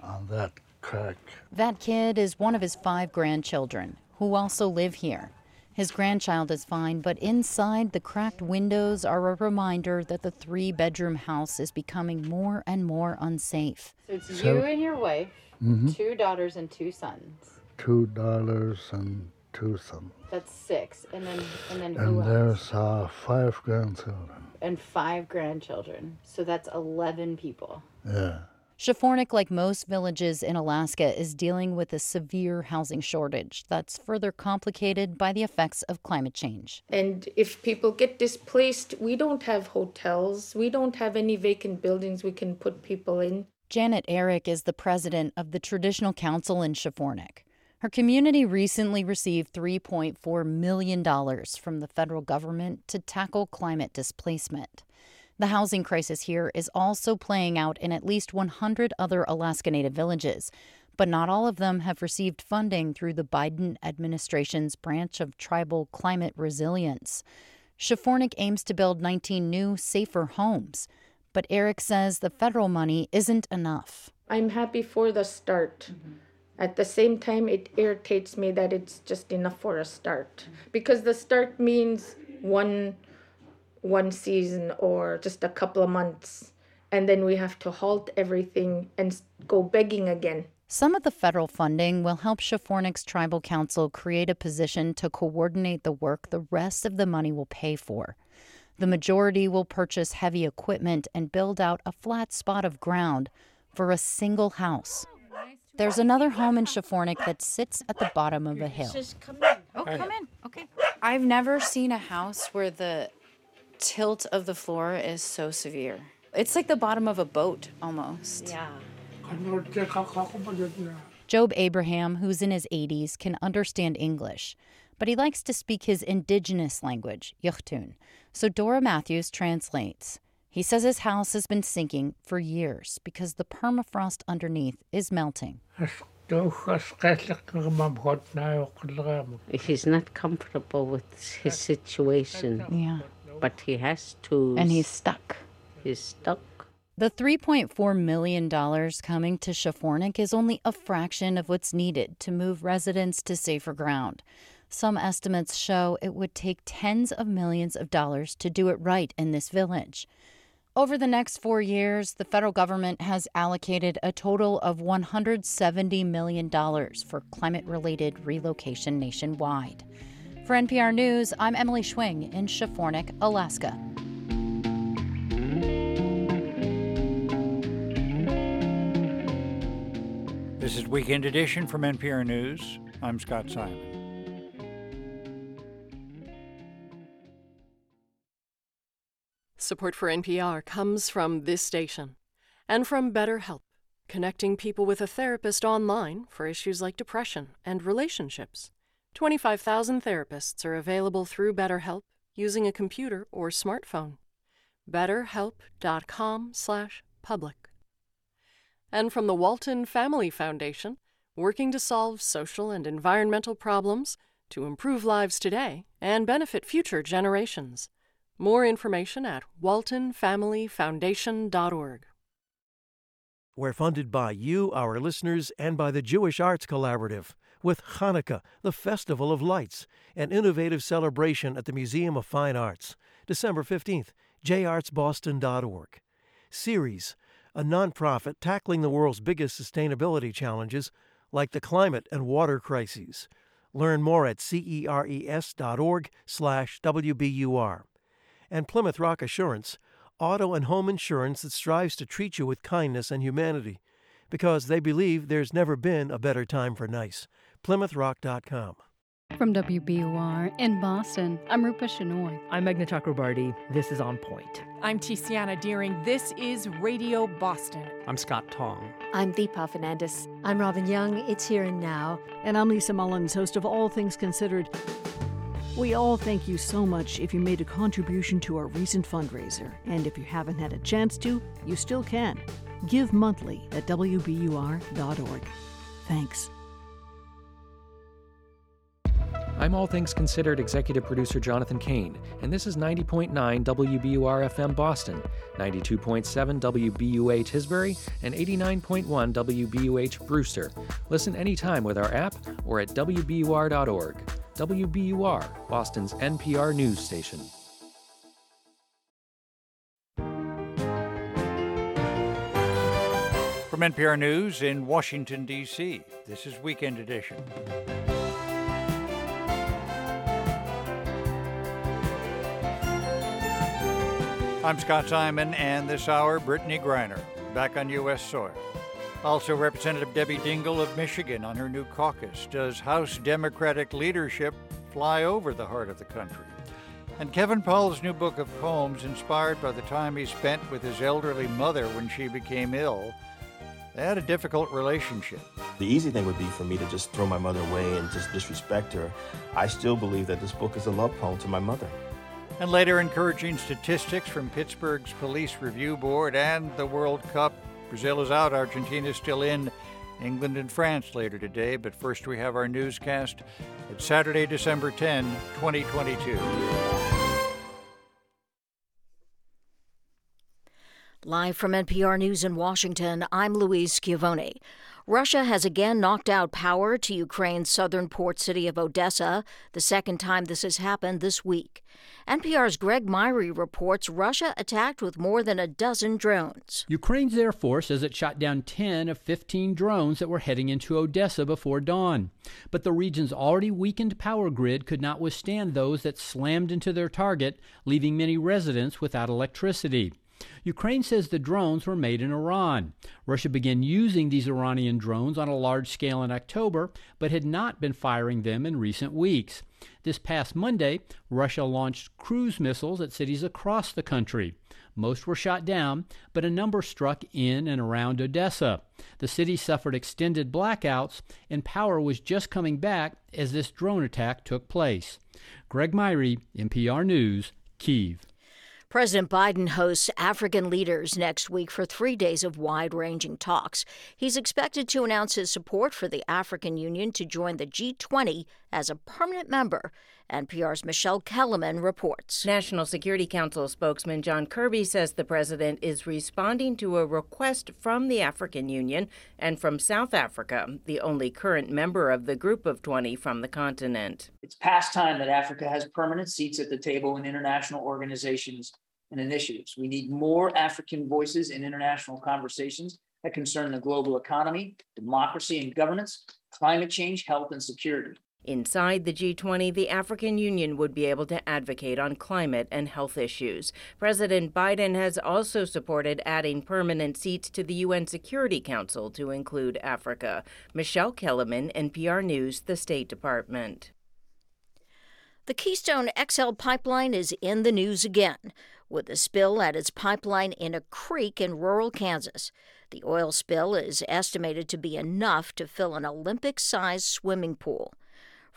on that crack. That kid is one of his five grandchildren who also live here. His grandchild is fine, but inside, the cracked windows are a reminder that the three bedroom house is becoming more and more unsafe. So it's So- you and your wife, Mhm. two daughters and two sons. Two daughters and two cents. That's six, and then and then who And else? there's uh, five grandchildren. And five grandchildren. So that's eleven people. Yeah. Chefornak, like most villages in Alaska, is dealing with a severe housing shortage that's further complicated by the effects of climate change. And if people get displaced, we don't have hotels. We don't have any vacant buildings we can put people in. Janet Eric is the president of the Traditional Council in Chefornak. Her community recently received $3.4 million from the federal government to tackle climate displacement. The housing crisis here is also playing out in at least 100 other Alaska Native villages, but not all of them have received funding through the Biden administration's branch of tribal climate resilience. Chefornak aims to build 19 new, safer homes, but Eric says the federal money isn't enough. I'm happy for the start. Mm-hmm. At the same time, it irritates me that it's just enough for a start because the start means one one season or just a couple of months and then we have to halt everything and go begging again. Some of the federal funding will help Chefornak's tribal council create a position to coordinate the work the rest of the money will pay for. The majority will purchase heavy equipment and build out a flat spot of ground for a single house. There's another home in Chefornak that sits at the bottom of a hill. Just come in. Oh, come in. Okay. I've never seen a house where the tilt of the floor is so severe. It's like the bottom of a boat almost. Yeah. Job Abraham, who's in his 80s, can understand English, but he likes to speak his indigenous language, Yugtun. So Dora Matthews translates. He says his house has been sinking for years because the permafrost underneath is melting. He's not comfortable with his situation. Yeah. But he has to. And he's stuck. He's stuck. The $3.4 million coming to Chefornak is only a fraction of what's needed to move residents to safer ground. Some estimates show it would take tens of millions of dollars to do it right in this village. Over the next four years, the federal government has allocated a total of $170 million for climate related relocation nationwide. For NPR News, I'm Emily Schwing in Chefornak, Alaska. This is Weekend Edition from NPR News. I'm Scott Simon. Support for NPR comes from this station and from BetterHelp, connecting people with a therapist online for issues like depression and relationships. 25,000 therapists are available through BetterHelp using a computer or smartphone. BetterHelp.com/public. And from the Walton Family Foundation, working to solve social and environmental problems to improve lives today and benefit future generations. More information at waltonfamilyfoundation.org. We're funded by you, our listeners, and by the Jewish Arts Collaborative with Hanukkah, the Festival of Lights, an innovative celebration at the Museum of Fine Arts, December 15th, jartsboston.org. Ceres, a nonprofit tackling the world's biggest sustainability challenges like the climate and water crises. Learn more at ceres.org/wbur. And Plymouth Rock Assurance, auto and home insurance that strives to treat you with kindness and humanity, because they believe there's never been a better time for nice. PlymouthRock.com. From WBUR in Boston, I'm Rupa Shenoy. I'm Meghna Chakrabarti. This is On Point. I'm Tiziana Dearing. This is Radio Boston. I'm Scott Tong. I'm Deepa Fernandes. I'm Robin Young. It's here and now. And I'm Lisa Mullins, host of All Things Considered. We all thank you so much if you made a contribution to our recent fundraiser. And if you haven't had a chance to, you still can. Give monthly at WBUR.org. Thanks. I'm All Things Considered executive producer Jonathan Kane, and this is 90.9 WBUR FM Boston, 92.7 WBUH Tisbury, and 89.1 WBUH Brewster. Listen anytime with our app or at WBUR.org. WBUR, Boston's NPR news station. From NPR News in Washington, D.C., this is Weekend Edition. I'm Scott Simon, and this hour, Brittney Griner, back on U.S. soil. Also, Representative Debbie Dingell of Michigan on her new caucus. Does House Democratic leadership fly over the heart of the country? And Kevin Powell's new book of poems, inspired by the time he spent with his elderly mother when she became ill. They had a difficult relationship. The easy thing would be for me to just throw my mother away and just disrespect her. I still believe that this book is a love poem to my mother. And later, encouraging statistics from Pittsburgh's Police Review Board and the World Cup. Brazil is out, Argentina is still in. England and France later today, but first we have our newscast. It's Saturday, December 10, 2022. Live from NPR News in Washington, I'm Louise Schiavone. Russia has again knocked out power to Ukraine's southern port city of Odessa, the second time this has happened this week. NPR's Greg Myre reports Russia attacked with more than a dozen drones. Ukraine's Air Force says it shot down 10 of 15 drones that were heading into Odessa before dawn. But the region's already weakened power grid could not withstand those that slammed into their target, leaving many residents without electricity. Ukraine says the drones were made in Iran. Russia began using these Iranian drones on a large scale in October, but had not been firing them in recent weeks. This past Monday, Russia launched cruise missiles at cities across the country. Most were shot down, but a number struck in and around Odessa. The city suffered extended blackouts, and power was just coming back as this drone attack took place. Greg Myre, NPR News, Kiev. President Biden hosts African leaders next week for three days of wide ranging talks. He's expected to announce his support for the African Union to join the G20 as a permanent member. NPR's Michelle Kelemen reports. National Security Council spokesman John Kirby says the president is responding to a request from the African Union and from South Africa, the only current member of the group of 20 from the continent. It's past time that Africa has permanent seats at the table in international organizations and initiatives. We need more African voices in international conversations that concern the global economy, democracy and governance, climate change, health, and security. Inside the G20, the African Union would be able to advocate on climate and health issues. President Biden has also supported adding permanent seats to the UN Security Council to include Africa. Michelle Kelemen, NPR News, the State Department. The Keystone XL pipeline is in the news again with a spill at its pipeline in a creek in rural Kansas. The oil spill is estimated to be enough to fill an Olympic sized swimming pool.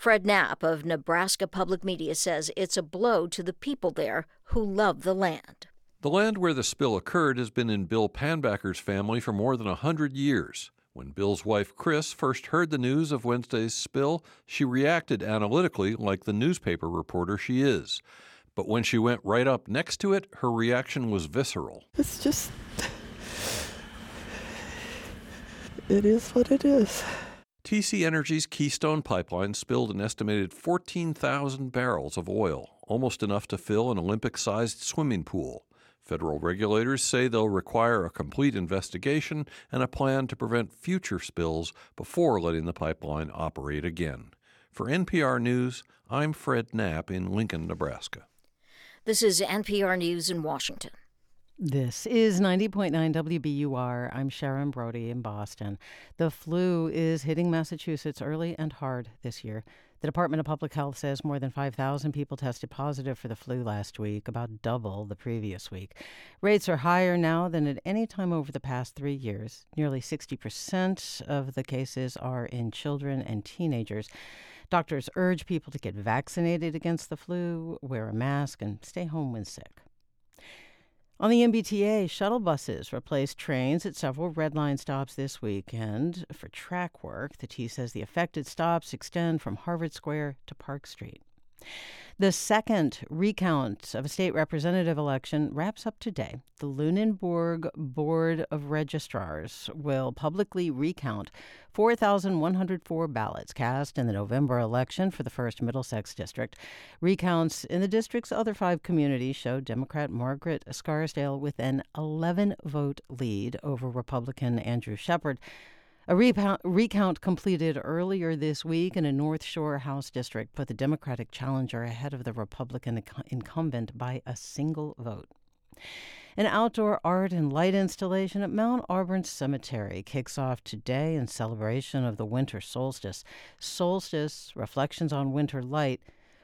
Fred Knapp of Nebraska Public Media says it's a blow to the people there who love the land. The land where the spill occurred has been in Bill Panbacker's family for more than a hundred years. When Bill's wife Chris first heard the news of Wednesday's spill, she reacted analytically like the newspaper reporter she is. But when she went right up next to it, her reaction was visceral. It's just. It is what it is. TC Energy's Keystone Pipeline spilled an estimated 14,000 barrels of oil, almost enough to fill an Olympic sized swimming pool. Federal regulators say they'll require a complete investigation and a plan to prevent future spills before letting the pipeline operate again. For NPR News, I'm Fred Knapp in Lincoln, Nebraska. This is NPR News in Washington. This is 90.9 WBUR. I'm Sharon Brody in Boston. The flu is hitting Massachusetts early and hard this year. The Department of Public Health says more than 5,000 people tested positive for the flu last week, about double the previous week. Rates are higher now than at any time over the past three years. Nearly 60% of the cases are in children and teenagers. Doctors urge people to get vaccinated against the flu, wear a mask, and stay home when sick. On the MBTA, shuttle buses replaced trains at several Red Line stops this weekend for track work. The T says the affected stops extend from Harvard Square to Park Street. The second recount of a state representative election wraps up today. The Lunenburg Board of Registrars will publicly recount 4,104 ballots cast in the November election for the 1st Middlesex District. Recounts in the district's other five communities show Democrat Margaret Scarsdale with an 11 vote lead over Republican Andrew Shepard. A recount completed earlier this week in a North Shore House district put the Democratic challenger ahead of the Republican incumbent by a single vote. An outdoor art and light installation at Mount Auburn Cemetery kicks off today in celebration of the winter solstice. Solstice, Reflections on Winter Light,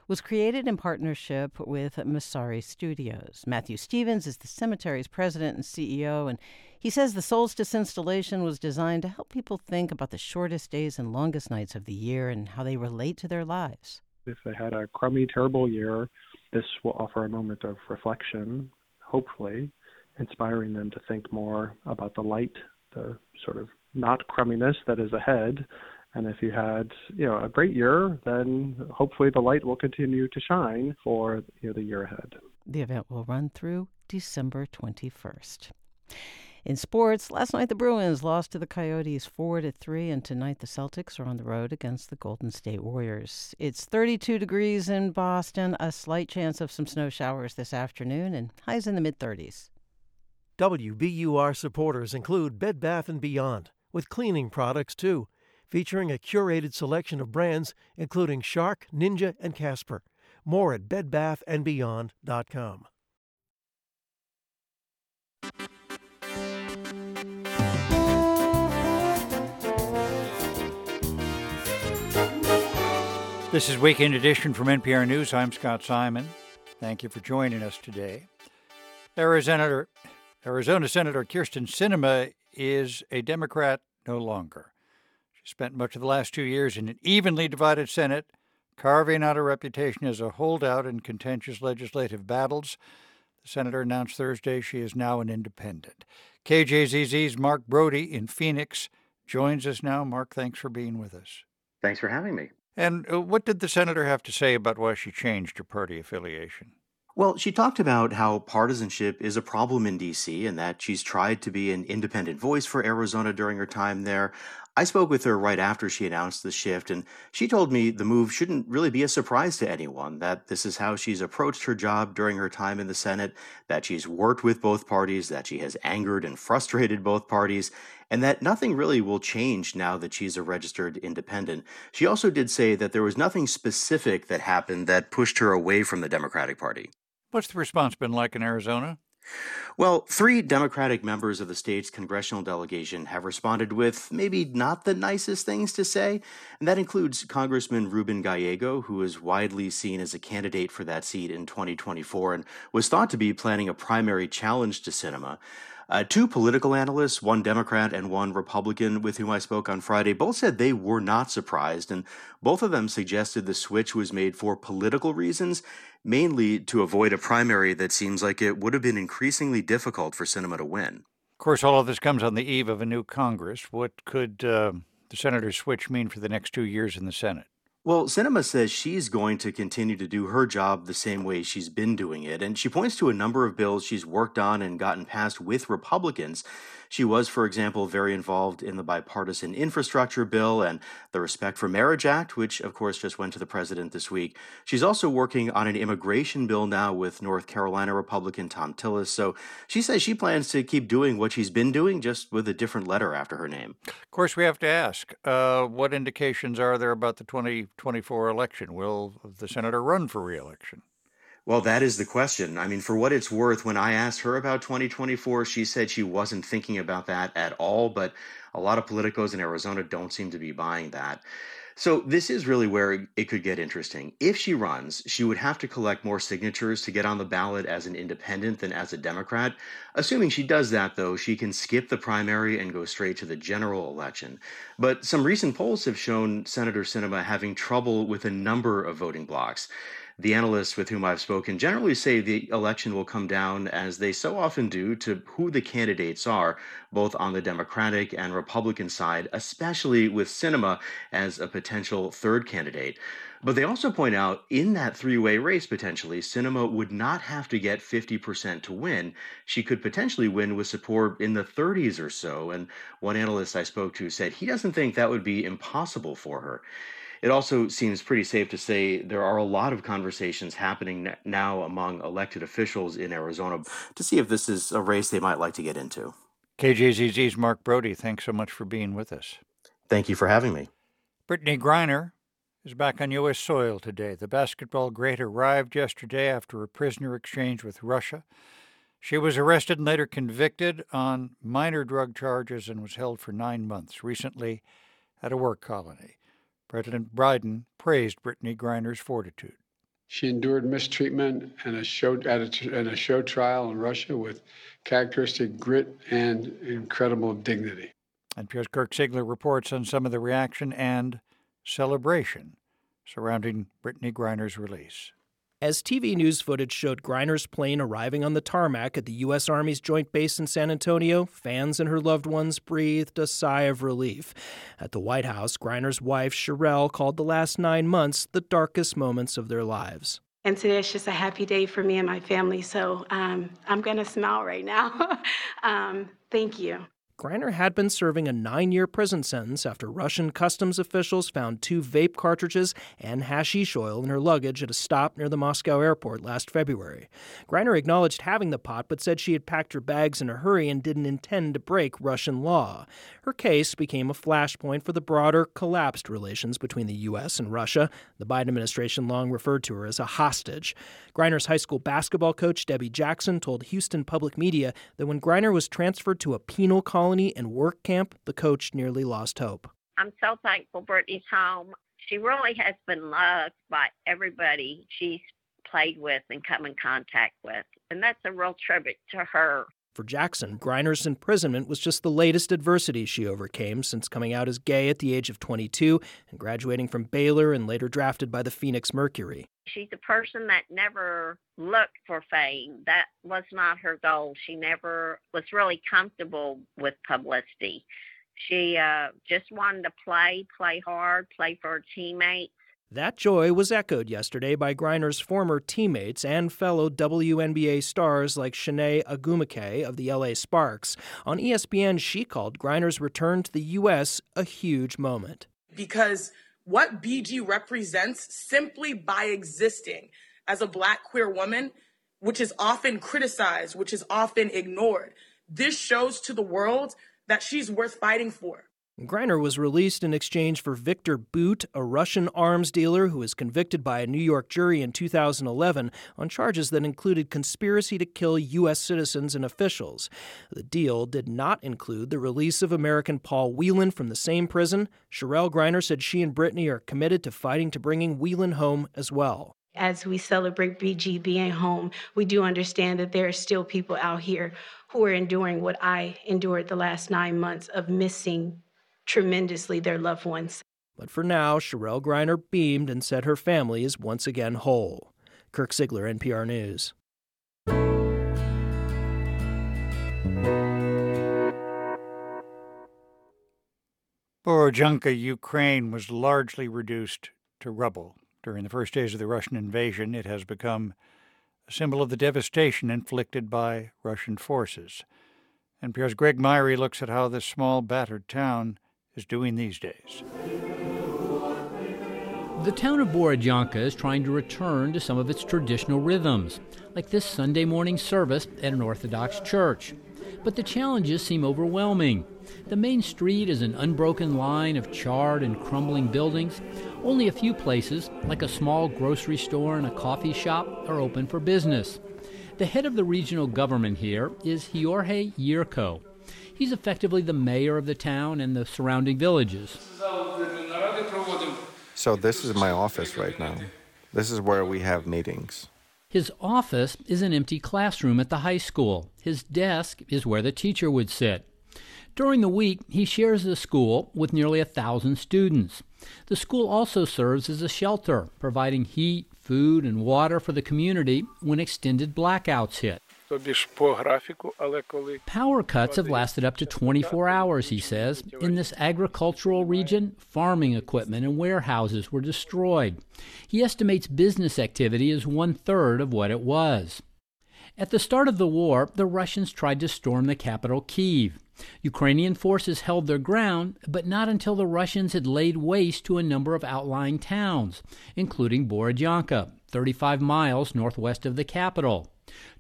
was created in partnership with Masary Studios. Matthew Stevens is the cemetery's president and CEO, and he says the solstice installation was designed to help people think about the shortest days and longest nights of the year and how they relate to their lives. If they had a crummy, terrible year, this will offer a moment of reflection, hopefully, inspiring them to think more about the light, the sort of not crumminess that is ahead. And if you had, you know, a great year, then hopefully the light will continue to shine for you know, the year ahead. The event will run through December 21st. In sports, last night the Bruins lost to the Coyotes 4 to 3 and tonight the Celtics are on the road against the Golden State Warriors. It's 32 degrees in Boston, a slight chance of some snow showers this afternoon and highs in the mid 30s. WBUR supporters include Bed Bath & Beyond with cleaning products too, featuring a curated selection of brands including Shark, Ninja, and Casper. More at bedbathandbeyond.com. This is Weekend Edition from NPR News. I'm Scott Simon. Thank you for joining us today. Arizona, Arizona Senator Kyrsten Sinema is a Democrat no longer. She spent much of the last two years in an evenly divided Senate, carving out a reputation as a holdout in contentious legislative battles. The senator announced Thursday she is now an independent. KJZZ's Mark Brody in Phoenix joins us now. Mark, thanks for being with us. Thanks for having me. And uh, what did the senator have to say about why she changed her party affiliation? Well, she talked about how partisanship is a problem in D.C. and that she's tried to be an independent voice for Arizona during her time there. I spoke with her right after she announced the shift, and she told me the move shouldn't really be a surprise to anyone, that this is how she's approached her job during her time in the Senate, that she's worked with both parties, that she has angered and frustrated both parties, and that nothing really will change now that she's a registered independent. She also did say that there was nothing specific that happened that pushed her away from the Democratic Party. What's the response been like in Arizona? Well, three Democratic members of the state's congressional delegation have responded with maybe not the nicest things to say, and that includes Congressman Ruben Gallego, who is widely seen as a candidate for that seat in 2024 and was thought to be planning a primary challenge to Sinema. Uh, two political analysts, one Democrat and one Republican, with whom I spoke on Friday, both said they were not surprised, and both of them suggested the switch was made for political reasons, mainly to avoid a primary that seems like it would have been increasingly difficult for Sinema to win. Of course, all of this comes on the eve of a new Congress. What could uh, the senator's switch mean for the next two years in the Senate? Well, Sinema says she's going to continue to do her job the same way she's been doing it. And she points to a number of bills she's worked on and gotten passed with Republicans she was, for example, very involved in the bipartisan infrastructure bill and the Respect for Marriage Act, which, of course, just went to the president this week. She's also working on an immigration bill now with North Carolina Republican Thom Tillis. So she says she plans to keep doing what she's been doing, just with a different letter after her name. Of course, we have to ask uh, what indications are there about the 2024 election? Will the senator run for reelection? Well, that is the question. I mean, for what it's worth, when I asked her about 2024, she said she wasn't thinking about that at all. But a lot of politicos in Arizona don't seem to be buying that. So, this is really where it could get interesting. If she runs, she would have to collect more signatures to get on the ballot as an independent than as a Democrat. Assuming she does that, though, she can skip the primary and go straight to the general election. But some recent polls have shown Senator Sinema having trouble with a number of voting blocks. The analysts with whom I've spoken generally say the election will come down, as they so often do, to who the candidates are, both on the Democratic and Republican side, especially with Sinema as a potential third candidate. But they also point out in that three way race, potentially, Sinema would not have to get 50% to win. She could potentially win with support in the 30s or so. And one analyst I spoke to said he doesn't think that would be impossible for her. It also seems pretty safe to say there are a lot of conversations happening now among elected officials in Arizona to see if this is a race they might like to get into. KJZZ's Mark Brody, thanks so much for being with us. Thank you for having me. Brittney Griner is back on U.S. soil today. The basketball great arrived yesterday after a prisoner exchange with Russia. She was arrested and later convicted on minor drug charges and was held for nine months recently at a work colony. President Biden praised Brittney Griner's fortitude. She endured mistreatment and a show at a, and a show trial in Russia with characteristic grit and incredible dignity. NPR's Kirk Siegler reports on some of the reaction and celebration surrounding Brittney Griner's release. As TV news footage showed Griner's plane arriving on the tarmac at the U.S. Army's Joint Base in San Antonio, fans and her loved ones breathed a sigh of relief. At the White House, Griner's wife, Cherelle, called the last nine months the darkest moments of their lives. And today is just a happy day for me and my family, so um, I'm going to smile right now. um, thank you. Griner had been serving a nine year prison sentence after Russian customs officials found two vape cartridges and hashish oil in her luggage at a stop near the Moscow airport last February. Griner acknowledged having the pot but said she had packed her bags in a hurry and didn't intend to break Russian law. Her case became a flashpoint for the broader, collapsed relations between the U.S. and Russia. The Biden administration long referred to her as a hostage. Griner's high school basketball coach, Debbie Jackson, told Houston Public Media that when Griner was transferred to a penal colony, colony and work camp, the coach nearly lost hope. I'm so thankful Brittney's home. She really has been loved by everybody she's played with and come in contact with. And that's a real tribute to her. For Jackson, Griner's imprisonment was just the latest adversity she overcame since coming out as gay at the age of 22 and graduating from Baylor and later drafted by the Phoenix Mercury. She's a person that never looked for fame. That was not her goal. She never was really comfortable with publicity. She uh, just wanted to play, play hard, play for her teammates. That joy was echoed yesterday by Griner's former teammates and fellow WNBA stars like Chiney Ogwumike of the LA Sparks. On ESPN, she called Griner's return to the U.S. a huge moment. Because what BG represents simply by existing as a black queer woman, which is often criticized, which is often ignored, this shows to the world that she's worth fighting for. Griner was released in exchange for Viktor Bout, a Russian arms dealer who was convicted by a New York jury in 2011 on charges that included conspiracy to kill U.S. citizens and officials. The deal did not include the release of American Paul Whelan from the same prison. Cherelle Griner said she and Brittney are committed to fighting to bringing Whelan home as well as we celebrate BG being home, we do understand that there are still people out here who are enduring what I endured the last nine months of missing tremendously their loved ones. But for now, Cherelle Griner beamed and said her family is once again whole. Kirk Siegler, NPR News. Borodyanka, Ukraine was largely reduced to rubble. During the first days of the Russian invasion, it has become a symbol of the devastation inflicted by Russian forces. NPR's Greg Myre looks at how this small, battered town is doing these days. The town of Borodyanka is trying to return to some of its traditional rhythms, like this Sunday morning service at an Orthodox church. But the challenges seem overwhelming. The main street is an unbroken line of charred and crumbling buildings. Only a few places, like a small grocery store and a coffee shop, are open for business. The head of the regional government here is Jorge Yurko, He's effectively the mayor of the town and the surrounding villages. So, this is my office right now. This is where we have meetings. His office is an empty classroom at the high school. His desk is where the teacher would sit. During the week, he shares the school with nearly a thousand students. The school also serves as a shelter, providing heat, food, and water for the community when extended blackouts hit. Power cuts have lasted up to 24 hours, he says. In this agricultural region, farming equipment and warehouses were destroyed. He estimates business activity is one third of what it was. At the start of the war, the Russians tried to storm the capital, Kiev. Ukrainian forces held their ground, but not until the Russians had laid waste to a number of outlying towns, including Borodyanka, 35 miles northwest of the capital.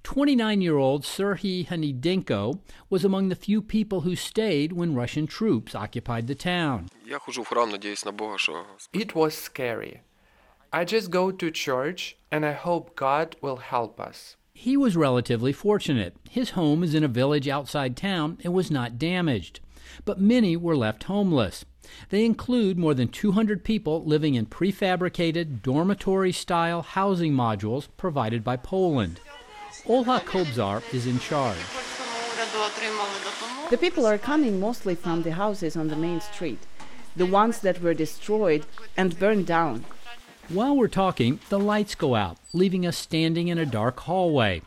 29 year old Serhiy Hanidenko was among the few people who stayed when Russian troops occupied the town. It was scary. I just go to church and I hope God will help us. He was relatively fortunate. His home is in a village outside town and was not damaged. But many were left homeless. They include more than 200 people living in prefabricated dormitory style housing modules provided by Poland. Olha Kobzar is in charge. The people are coming mostly from the houses on the main street, the ones that were destroyed and burned down. While we're talking, the lights go out, leaving us standing in a dark hallway.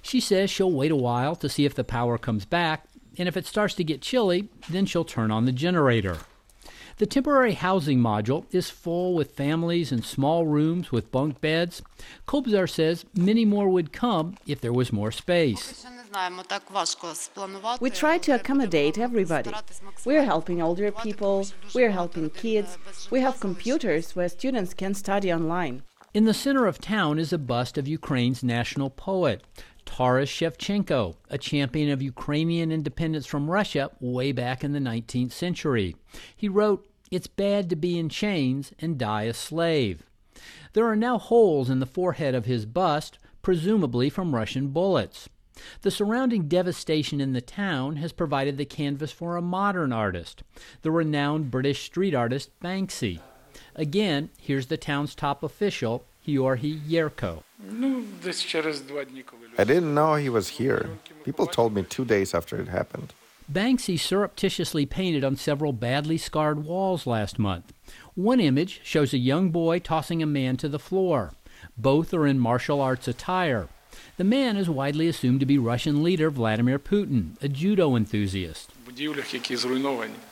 She says she'll wait a while to see if the power comes back, and if it starts to get chilly, then she'll turn on the generator. The temporary housing module is full with families in small rooms with bunk beds. Kobzar says many more would come if there was more space. We try to accommodate everybody. We are helping older people, we are helping kids, we have computers where students can study online. In the center of town is a bust of Ukraine's national poet, Taras Shevchenko, a champion of Ukrainian independence from Russia way back in the 19th century. He wrote, it's bad to be in chains and die a slave. There are now holes in the forehead of his bust, presumably from Russian bullets. The surrounding devastation in the town has provided the canvas for a modern artist, the renowned British street artist Banksy. Again, here's the town's top official, Georgi Yerko. I didn't know he was here. People told me two days after it happened. Banksy surreptitiously painted on several badly scarred walls last month. One image shows a young boy tossing a man to the floor. Both are in martial arts attire. The man is widely assumed to be Russian leader Vladimir Putin, a judo enthusiast.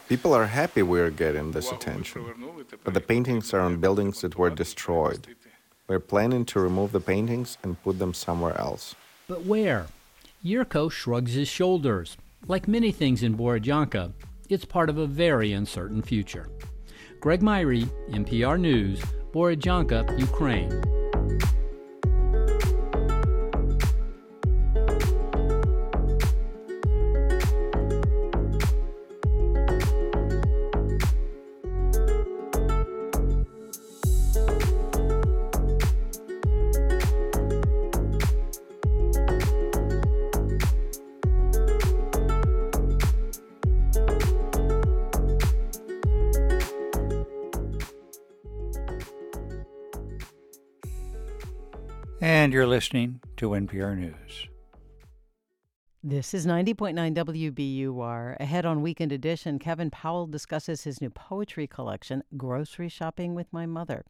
People are happy we're getting this attention, but the paintings are on buildings that were destroyed. We're planning to remove the paintings and put them somewhere else. But where? Yurko shrugs his shoulders. Like many things in Borodyanka, it's part of a very uncertain future. Greg Myre, NPR News, Borodyanka, Ukraine. And you're listening to NPR News. This is 90.9 WBUR. Ahead on Weekend Edition, Kevin Powell discusses his new poetry collection, Grocery Shopping with My Mother.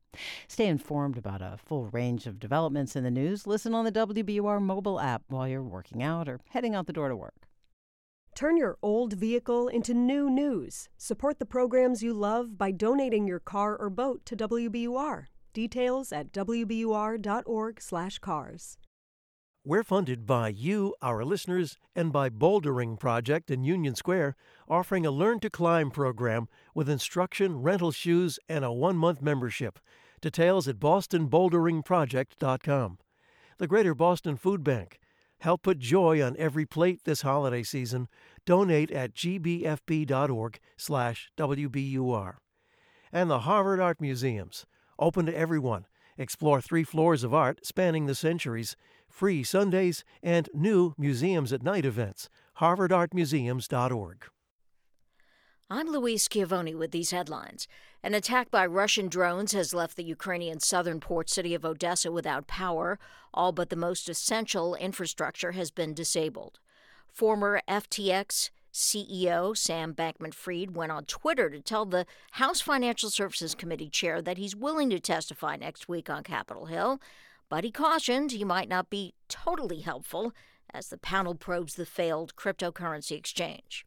Stay informed about a full range of developments in the news. Listen on the WBUR mobile app while you're working out or heading out the door to work. Turn your old vehicle into new news. Support the programs you love by donating your car or boat to WBUR. Details at wbur.org/cars. We're funded by you, our listeners, and by Bouldering Project in Union Square, offering a Learn to Climb program with instruction, rental shoes, and a one-month membership. Details at bostonboulderingproject.com. The Greater Boston Food Bank. Help put joy on every plate this holiday season. Donate at gbfb.org/wbur. And the Harvard Art Museums open to everyone. Explore three floors of art spanning the centuries, free Sundays, and new Museums at Night events. HarvardArtMuseums.org. I'm Louise Schiavone with these headlines. An attack by Russian drones has left the Ukrainian southern port city of Odessa without power. All but the most essential infrastructure has been disabled. Former FTX CEO Sam Bankman Fried went on Twitter to tell the House Financial Services Committee chair that he's willing to testify next week on Capitol Hill, but he cautioned he might not be totally helpful as the panel probes the failed cryptocurrency exchange.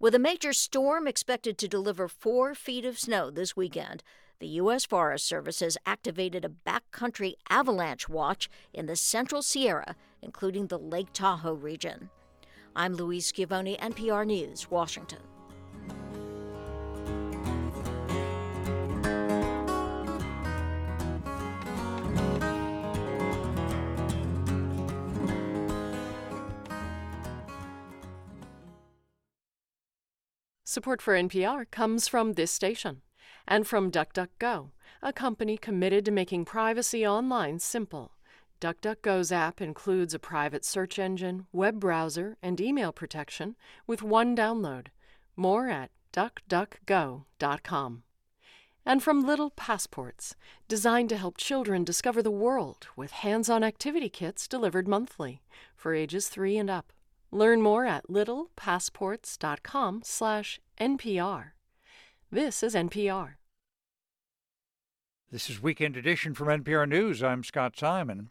With a major storm expected to deliver four feet of snow this weekend, the U.S. Forest Service has activated a backcountry avalanche watch in the central Sierra, including the Lake Tahoe region. I'm Louise Schiavone, NPR News, Washington. Support for NPR comes from this station and from DuckDuckGo, a company committed to making privacy online simple. DuckDuckGo's app includes a private search engine, web browser, and email protection with one download. More at duckduckgo.com. And from Little Passports, designed to help children discover the world with hands on activity kits delivered monthly for ages 3 and up. Learn more at littlepassports.com/npr. This is NPR. This is Weekend Edition from NPR News. I'm Scott Simon.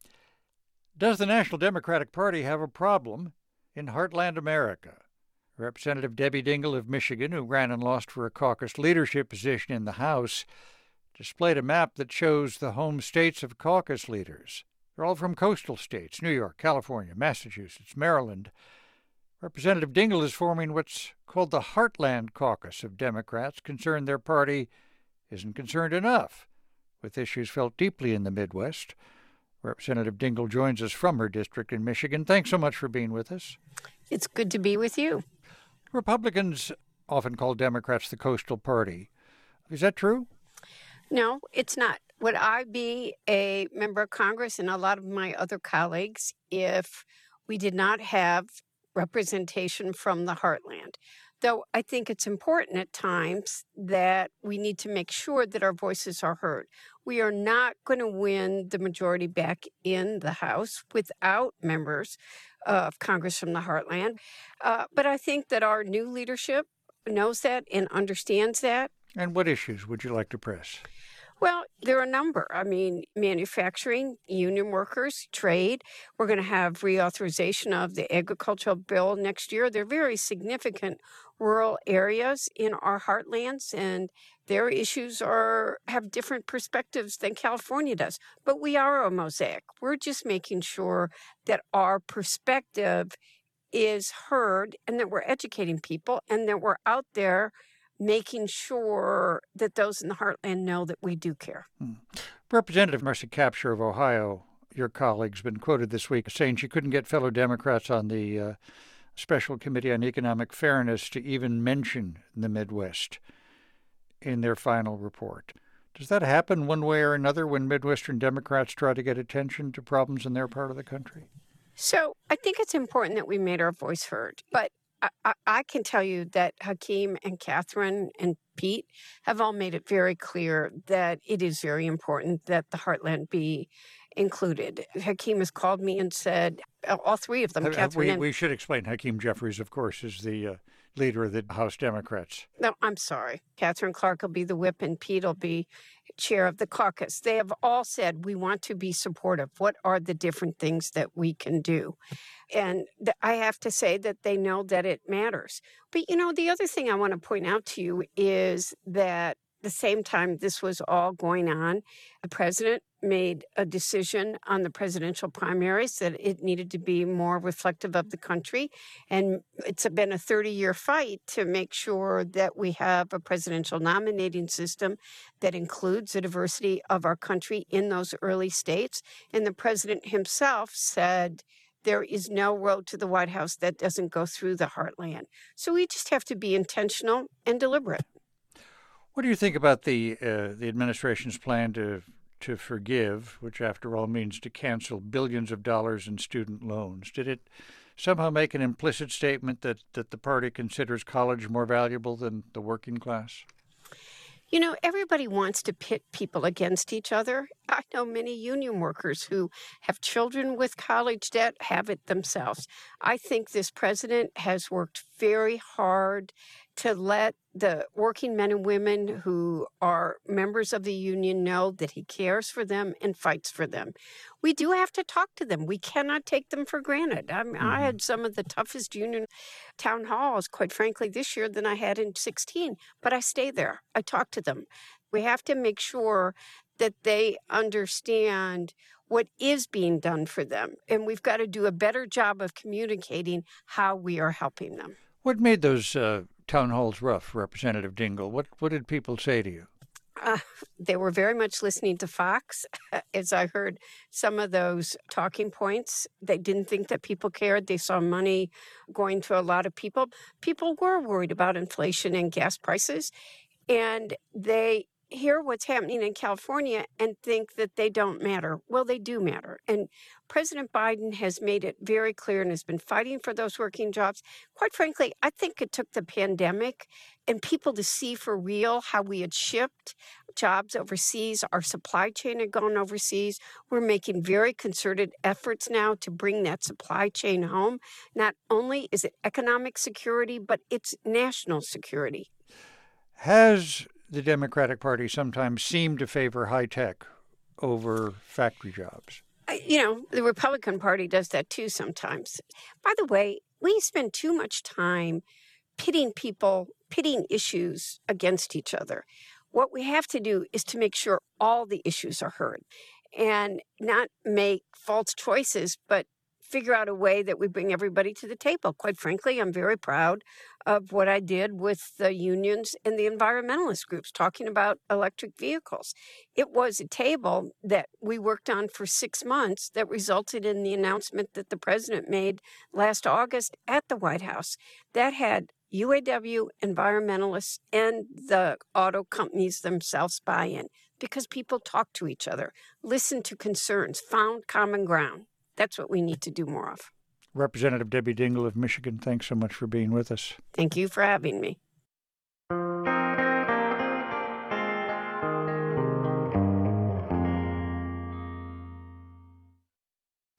Does the National Democratic Party have a problem in Heartland America? Representative Debbie Dingell of Michigan, who ran and lost for a caucus leadership position in the House, displayed a map that shows the home states of caucus leaders. They're all from coastal states New York, California, Massachusetts, Maryland. Representative Dingell is forming what's called the Heartland Caucus of Democrats, concerned their party isn't concerned enough with issues felt deeply in the Midwest. Representative Dingell joins us from her district in Michigan. Thanks so much for being with us. It's good to be with you. Republicans often call Democrats the coastal party. Is that true? No, it's not. Would I be a member of Congress and a lot of my other colleagues if we did not have representation from the heartland? Though I think it's important at times that we need to make sure that our voices are heard. We are not going to win the majority back in the House without members of Congress from the heartland. Uh, but I think that our new leadership knows that and understands that. And what issues would you like to press? Well, there are a number. I mean, manufacturing, union workers, trade. We're going to have reauthorization of the agricultural bill next year. They're very significant rural areas in our heartlands, and their issues are have different perspectives than California does. But we are a mosaic. We're just making sure that our perspective is heard and that we're educating people and that we're out there making sure that those in the heartland know that we do care. Hmm. Representative Marcy Kaptur of Ohio, your colleague's been quoted this week saying she couldn't get fellow Democrats on the uh, Special Committee on Economic Fairness to even mention the Midwest in their final report. Does that happen one way or another when Midwestern Democrats try to get attention to problems in their part of the country? So I think it's important that we made our voice heard. But I, I, can tell you that Hakeem and Katherine and Pete have all made it very clear that it is very important that the Heartland be included. Hakeem has called me and said, all three of them, uh, Katherine. We, and, we should explain. Hakeem Jeffries, of course, is the uh, leader of the House Democrats. No, I'm sorry. Katherine Clark will be the whip, and Pete will be chair of the caucus. They have all said we want to be supportive. What are the different things that we can do? And th- I have to say that they know that it matters. But you know, the other thing I want to point out to you is that the same time this was all going on, the president made a decision on the presidential primaries that it needed to be more reflective of the country. And it's been a 30 year fight to make sure that we have a presidential nominating system that includes the diversity of our country in those early states. And the president himself said, there is no road to the White House that doesn't go through the heartland. So we just have to be intentional and deliberate. What do you think about the uh, the administration's plan to to forgive, which after all means to cancel billions of dollars in student loans? Did it somehow make an implicit statement that, that the party considers college more valuable than the working class? You know, everybody wants to pit people against each other, I know many union workers who have children with college debt, have it themselves. I think this president has worked very hard to let the working men and women who are members of the union know that he cares for them and fights for them. We do have to talk to them. We cannot take them for granted. I, mean, mm-hmm. I had some of the toughest union town halls, quite frankly, this year than I had in 16, but I stay there. I talk to them. We have to make sure that they understand what is being done for them. And we've got to do a better job of communicating how we are helping them. What made those uh, town halls rough, Representative Dingell? What, what did people say to you? Uh, they were very much listening to Fox. As I heard some of those talking points, they didn't think that people cared. They saw money going to a lot of people. People were worried about inflation and gas prices, and they hear what's happening in California and think that they don't matter. Well, they do matter. And President Biden has made it very clear and has been fighting for those working jobs. Quite frankly, I think it took the pandemic and people to see for real how we had shipped jobs overseas. Our supply chain had gone overseas. We're making very concerted efforts now to bring that supply chain home. Not only is it economic security, but it's national security. Has the Democratic Party sometimes seem to favor high tech over factory jobs. You know, the Republican Party does that too sometimes. By the way, we spend too much time pitting people, pitting issues against each other. What we have to do is to make sure all the issues are heard and not make false choices, but figure out a way that we bring everybody to the table. Quite frankly, I'm very proud of what I did with the unions and the environmentalist groups talking about electric vehicles. It was a table that we worked on for six months that resulted in the announcement that the president made last August at the White House that had UAW, environmentalists, and the auto companies themselves buy in because people talk to each other, listened to concerns, found common ground. That's what we need to do more of. Representative Debbie Dingell of Michigan, thanks so much for being with us. Thank you for having me.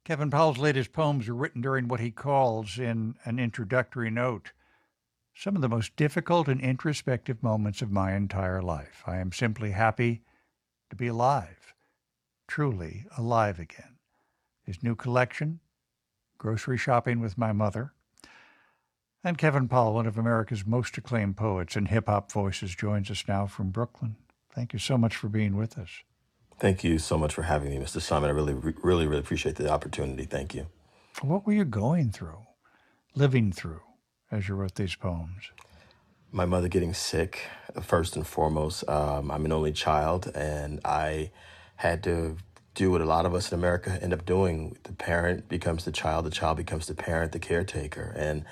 Kevin Powell's latest poems are written during what he calls, in an introductory note, some of the most difficult and introspective moments of my entire life. I am simply happy to be alive, truly alive again his new collection, Grocery Shopping with My Mother. And Kevin Powell, one of America's most acclaimed poets and hip hop voices, joins us now from Brooklyn. Thank you so much for being with us. Thank you so much for having me, Mr. Simon. I really, really, really appreciate the opportunity. Thank you. What were you going through, living through, as you wrote these poems? My mother getting sick, first and foremost. Um, I'm an only child, and I had to do what a lot of us in America end up doing. The parent becomes the child, the child becomes the parent, the caretaker. And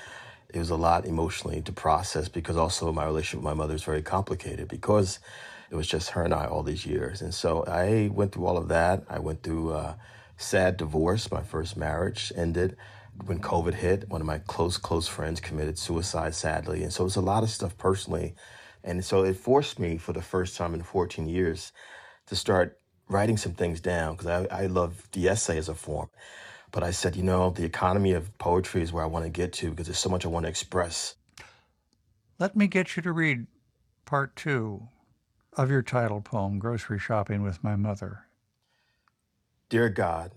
it was a lot emotionally to process because also my relationship with my mother is very complicated because it was just her and I all these years. And so I went through all of that. I went through a sad divorce. My first marriage ended when COVID hit. One of my close, close friends committed suicide, sadly. And so it was a lot of stuff personally. And so it forced me for the first time in 14 years to start writing some things down because I, I love the essay as a form. But I said, you know, the economy of poetry is where I want to get to because there's so much I want to express. Let me get you to read part two of your title poem, Grocery Shopping with My Mother. Dear God,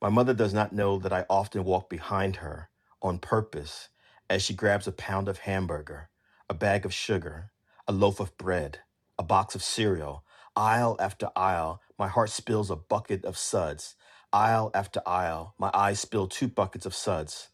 my mother does not know that I often walk behind her on purpose as she grabs a pound of hamburger, a bag of sugar, a loaf of bread, a box of cereal, Aisle after aisle, my heart spills a bucket of suds. Aisle after aisle, my eyes spill two buckets of suds.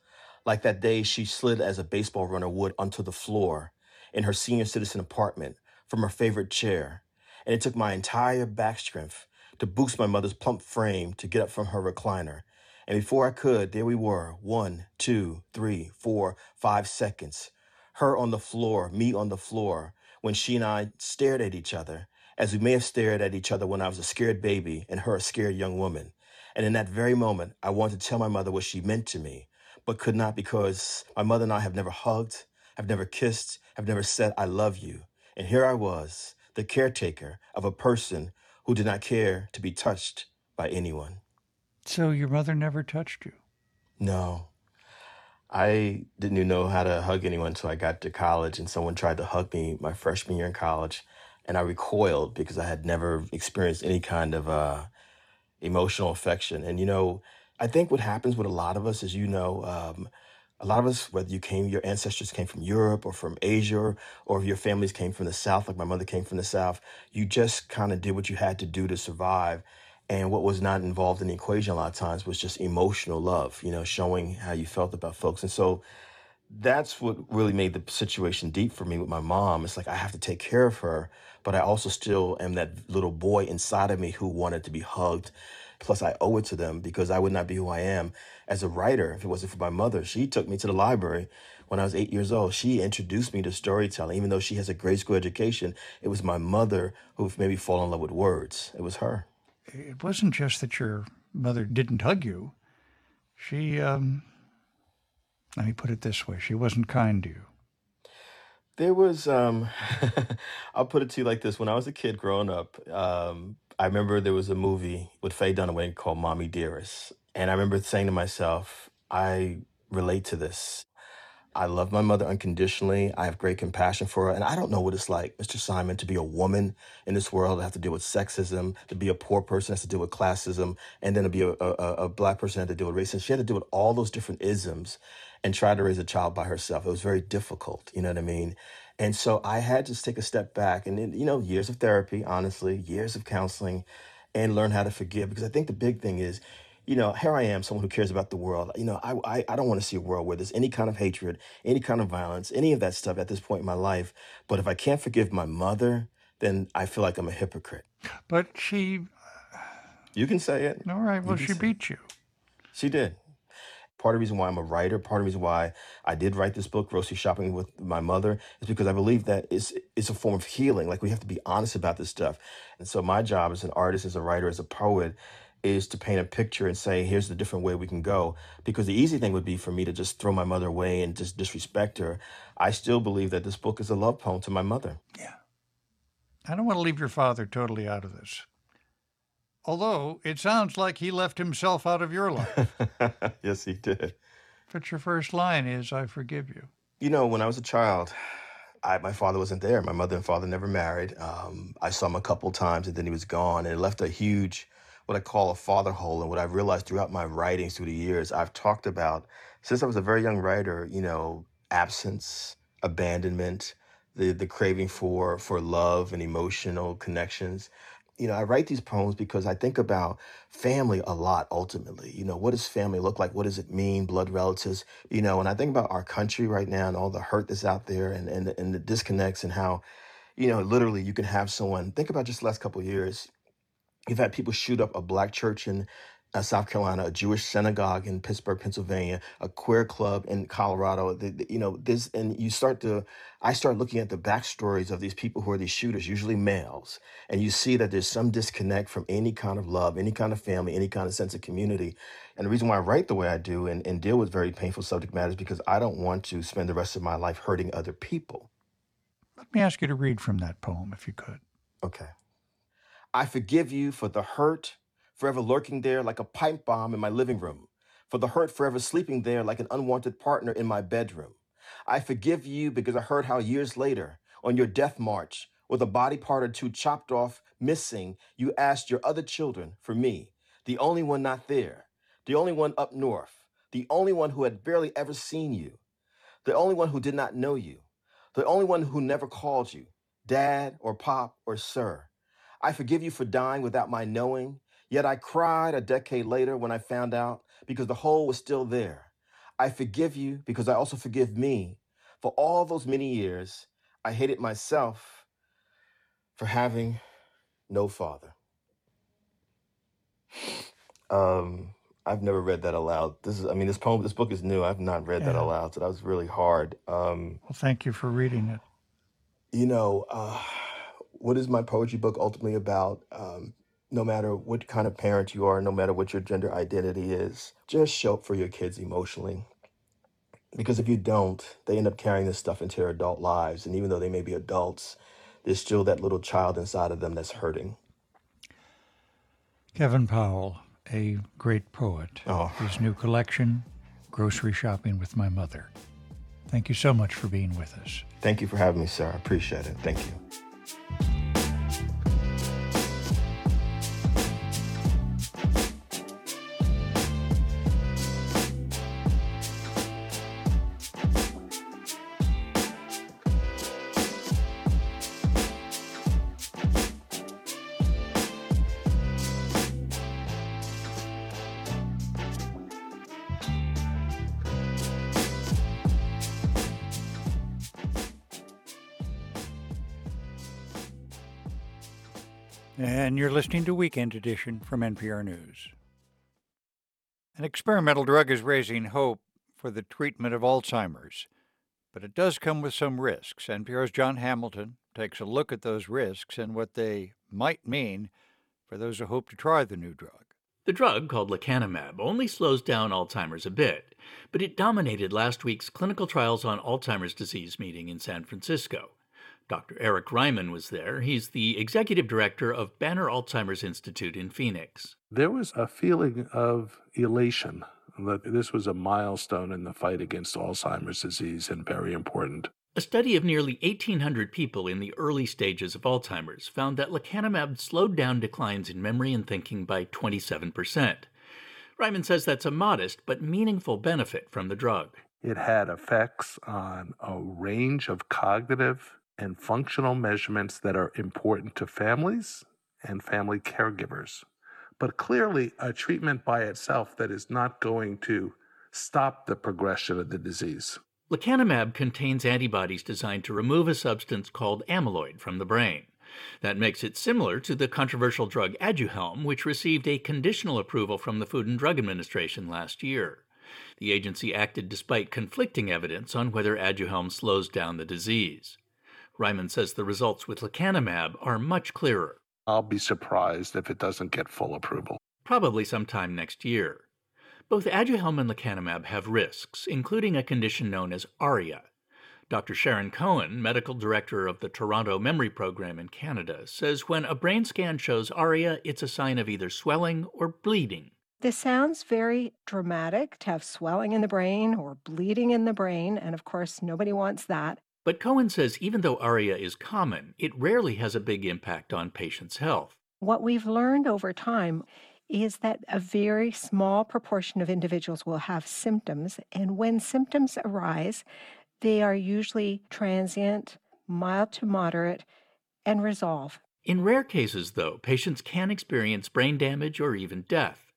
Like that day she slid as a baseball runner would onto the floor in her senior citizen apartment from her favorite chair. And it took my entire back strength to boost my mother's plump frame to get up from her recliner. And before I could, there we were one, two, three, four, five seconds. Her on the floor, me on the floor, when she and I stared at each other as we may have stared at each other when I was a scared baby and her a scared young woman. And in that very moment, I wanted to tell my mother what she meant to me, but could not because my mother and I have never hugged, have never kissed, have never said, I love you. And here I was, the caretaker of a person who did not care to be touched by anyone. So your mother never touched you? No. I didn't even know how to hug anyone until I got to college, and someone tried to hug me my freshman year in college, and I recoiled because I had never experienced any kind of uh, emotional affection. And you know, I think what happens with a lot of us is, you know, um, a lot of us, whether you came, your ancestors came from Europe or from Asia, or if your families came from the South, like my mother came from the South, you just kind of did what you had to do to survive. And what was not involved in the equation a lot of times was just emotional love, you know, showing how you felt about folks. And so that's what really made the situation deep for me with my mom. It's like I have to take care of her, but I also still am that little boy inside of me who wanted to be hugged. Plus, I owe it to them because I would not be who I am as a writer if it wasn't for my mother. She took me to the library when I was eight years old. She introduced me to storytelling. Even though she has a grade school education, it was my mother who made me fall in love with words. It was her it wasn't just that your mother didn't hug you. She, um, let me put it this way, she wasn't kind to you. There was, um, I'll put it to you like this. When I was a kid growing up, um, I remember there was a movie with Faye Dunaway called Mommy Dearest. And I remember saying to myself, I relate to this. I love my mother unconditionally. I have great compassion for her. And I don't know what it's like, Mr. Simon, to be a woman in this world, to have to deal with sexism, to be a poor person, has to deal with classism, and then to be a, a, a black person, had to deal with racism. She had to deal with all those different isms and try to raise a child by herself. It was very difficult, you know what I mean? And so I had to take a step back and, you know, years of therapy, honestly, years of counseling, and learn how to forgive. Because I think the big thing is, you know, here I am, someone who cares about the world. You know, I, I, I don't want to see a world where there's any kind of hatred, any kind of violence, any of that stuff at this point in my life. But if I can't forgive my mother, then I feel like I'm a hypocrite. But she. You can say it. All right. Well, she beat you. She did. Part of the reason why I'm a writer, part of the reason why I did write this book, Grocery Shopping with My Mother, is because I believe that it's, it's a form of healing. Like we have to be honest about this stuff. And so my job as an artist, as a writer, as a poet, is to paint a picture and say, here's the different way we can go. Because the easy thing would be for me to just throw my mother away and just disrespect her. I still believe that this book is a love poem to my mother. Yeah. I don't want to leave your father totally out of this. Although it sounds like he left himself out of your life. yes, he did. But your first line is, I forgive you. You know, when I was a child, I, my father wasn't there. My mother and father never married. Um, I saw him a couple times and then he was gone. And it left a huge what I call a father hole. And what I've realized throughout my writings through the years, I've talked about since I was a very young writer, you know, absence, abandonment, the the craving for for love and emotional connections. You know, I write these poems because I think about family a lot ultimately. You know, what does family look like? What does it mean? Blood relatives, you know, and I think about our country right now and all the hurt that's out there and and, and the disconnects and how, you know, literally you can have someone think about just the last couple of years You've had people shoot up a black church in uh, South Carolina, a Jewish synagogue in Pittsburgh, Pennsylvania, a queer club in Colorado. The, the- you know this, and you start to. I start looking at the backstories of these people who are these shooters, usually males, and you see that there's some disconnect from any kind of love, any kind of family, any kind of sense of community. And the reason why I write the way I do and, and deal with very painful subject matters is because I don't want to spend the rest of my life hurting other people. Let me ask you to read from that poem, if you could. Okay. I forgive you for the hurt forever lurking there like a pipe bomb in my living room, for the hurt forever sleeping there like an unwanted partner in my bedroom. I forgive you because I heard how years later, on your death march, with a body part or two chopped off, missing, you asked your other children for me, the only one not there, the only one up north, the only one who had barely ever seen you, the only one who did not know you, the only one who never called you, dad or pop or sir. I forgive you for dying without my knowing, yet I cried a decade later when I found out because the hole was still there. I forgive you because I also forgive me. For all those many years, I hated myself for having no father. Um, I've never read that aloud. This is, I mean, this poem, this book is new. I've not read that Yeah. aloud, so that was really hard. Um, Well, thank you for reading it. you know, uh, what is my poetry book ultimately about? Um, no matter what kind of parent you are, no matter what your gender identity is, just show up for your kids emotionally. Because if you don't, they end up carrying this stuff into their adult lives. And even though they may be adults, there's still that little child inside of them that's hurting. Kevin Powell, a great poet. Oh. His new collection, Grocery Shopping with My Mother. Thank you so much for being with us. Thank you for having me, sir. I appreciate it. Thank you. And you're listening to Weekend Edition from NPR News. An experimental drug is raising hope for the treatment of Alzheimer's, but it does come with some risks. NPR's Jon Hamilton takes a look at those risks and what they might mean for those who hope to try the new drug. The drug, called lecanemab, only slows down Alzheimer's a bit, but it dominated last week's clinical trials on Alzheimer's disease meeting in San Francisco. Dr. Eric Reiman was there. He's the executive director of Banner Alzheimer's Institute in Phoenix. There was a feeling of elation that this was a milestone in the fight against Alzheimer's disease and very important. A study of nearly 1,800 people in the early stages of Alzheimer's found that lecanemab slowed down declines in memory and thinking by 27%. Reiman says that's a modest but meaningful benefit from the drug. It had effects on a range of cognitive and functional measurements that are important to families and family caregivers. But clearly, a treatment by itself that is not going to stop the progression of the disease. Lecanemab contains antibodies designed to remove a substance called amyloid from the brain. That makes it similar to the controversial drug Aduhelm, which received a conditional approval from the Food and Drug Administration last year. The agency acted despite conflicting evidence on whether Aduhelm slows down the disease. Reiman says the results with lecanemab are much clearer. I'll be surprised if it doesn't get full approval. Probably sometime next year. Both Aduhelm and lecanemab have risks, including a condition known as ARIA. Dr. Sharon Cohen, medical director of the Toronto Memory Program in Canada, says when a brain scan shows ARIA, it's a sign of either swelling or bleeding. This sounds very dramatic to have swelling in the brain or bleeding in the brain, and of course, nobody wants that. But Cohen says even though ARIA is common, it rarely has a big impact on patients' health. What we've learned over time is that a very small proportion of individuals will have symptoms, and when symptoms arise, they are usually transient, mild to moderate, and resolve. In rare cases, though, patients can experience brain damage or even death.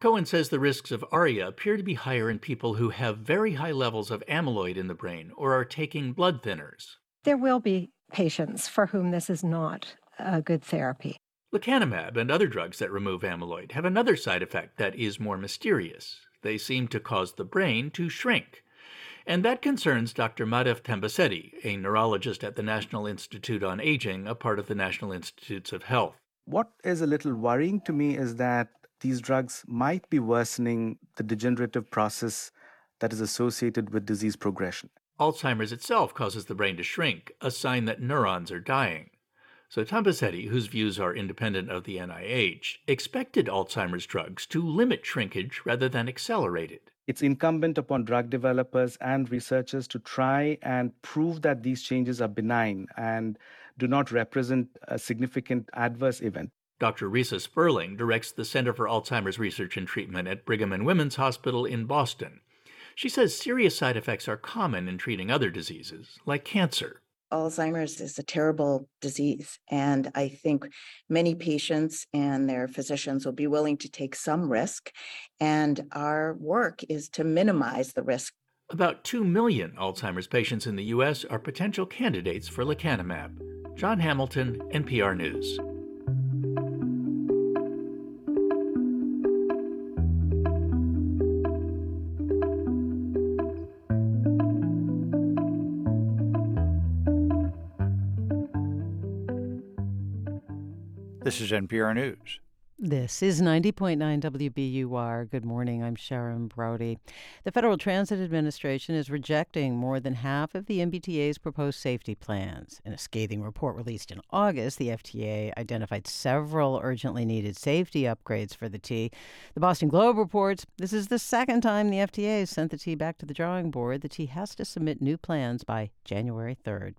Cohen says the risks of ARIA appear to be higher in people who have very high levels of amyloid in the brain or are taking blood thinners. There will be patients for whom this is not a good therapy. Lecanemab and other drugs that remove amyloid have another side effect that is more mysterious. They seem to cause the brain to shrink. And that concerns Dr. Madhav Thambisetty, a neurologist at the National Institute on Aging, a part of the National Institutes of Health. What is a little worrying to me is that these drugs might be worsening the degenerative process that is associated with disease progression. Alzheimer's itself causes the brain to shrink, a sign that neurons are dying. So Thambisetty, whose views are independent of the NIH, expected Alzheimer's drugs to limit shrinkage rather than accelerate it. It's incumbent upon drug developers and researchers to try and prove that these changes are benign and do not represent a significant adverse event. Dr. Reisa Sperling directs the Center for Alzheimer's Research and Treatment at Brigham and Women's Hospital in Boston. She says serious side effects are common in treating other diseases, like cancer. Alzheimer's is a terrible disease, and I think many patients and their physicians will be willing to take some risk, and our work is to minimize the risk. About 2 million Alzheimer's patients in the U.S. are potential candidates for lecanemab. Jon Hamilton, NPR News. This is NPR News. This is 90.9 WBUR. Good morning. I'm Sharon Brody. The Federal Transit Administration is rejecting more than half of the MBTA's proposed safety plans. In a scathing report released in August, the FTA identified several urgently needed safety upgrades for the T. The Boston Globe reports this is the second time the FTA has sent the T back to the drawing board. The T has to submit new plans by January 3rd.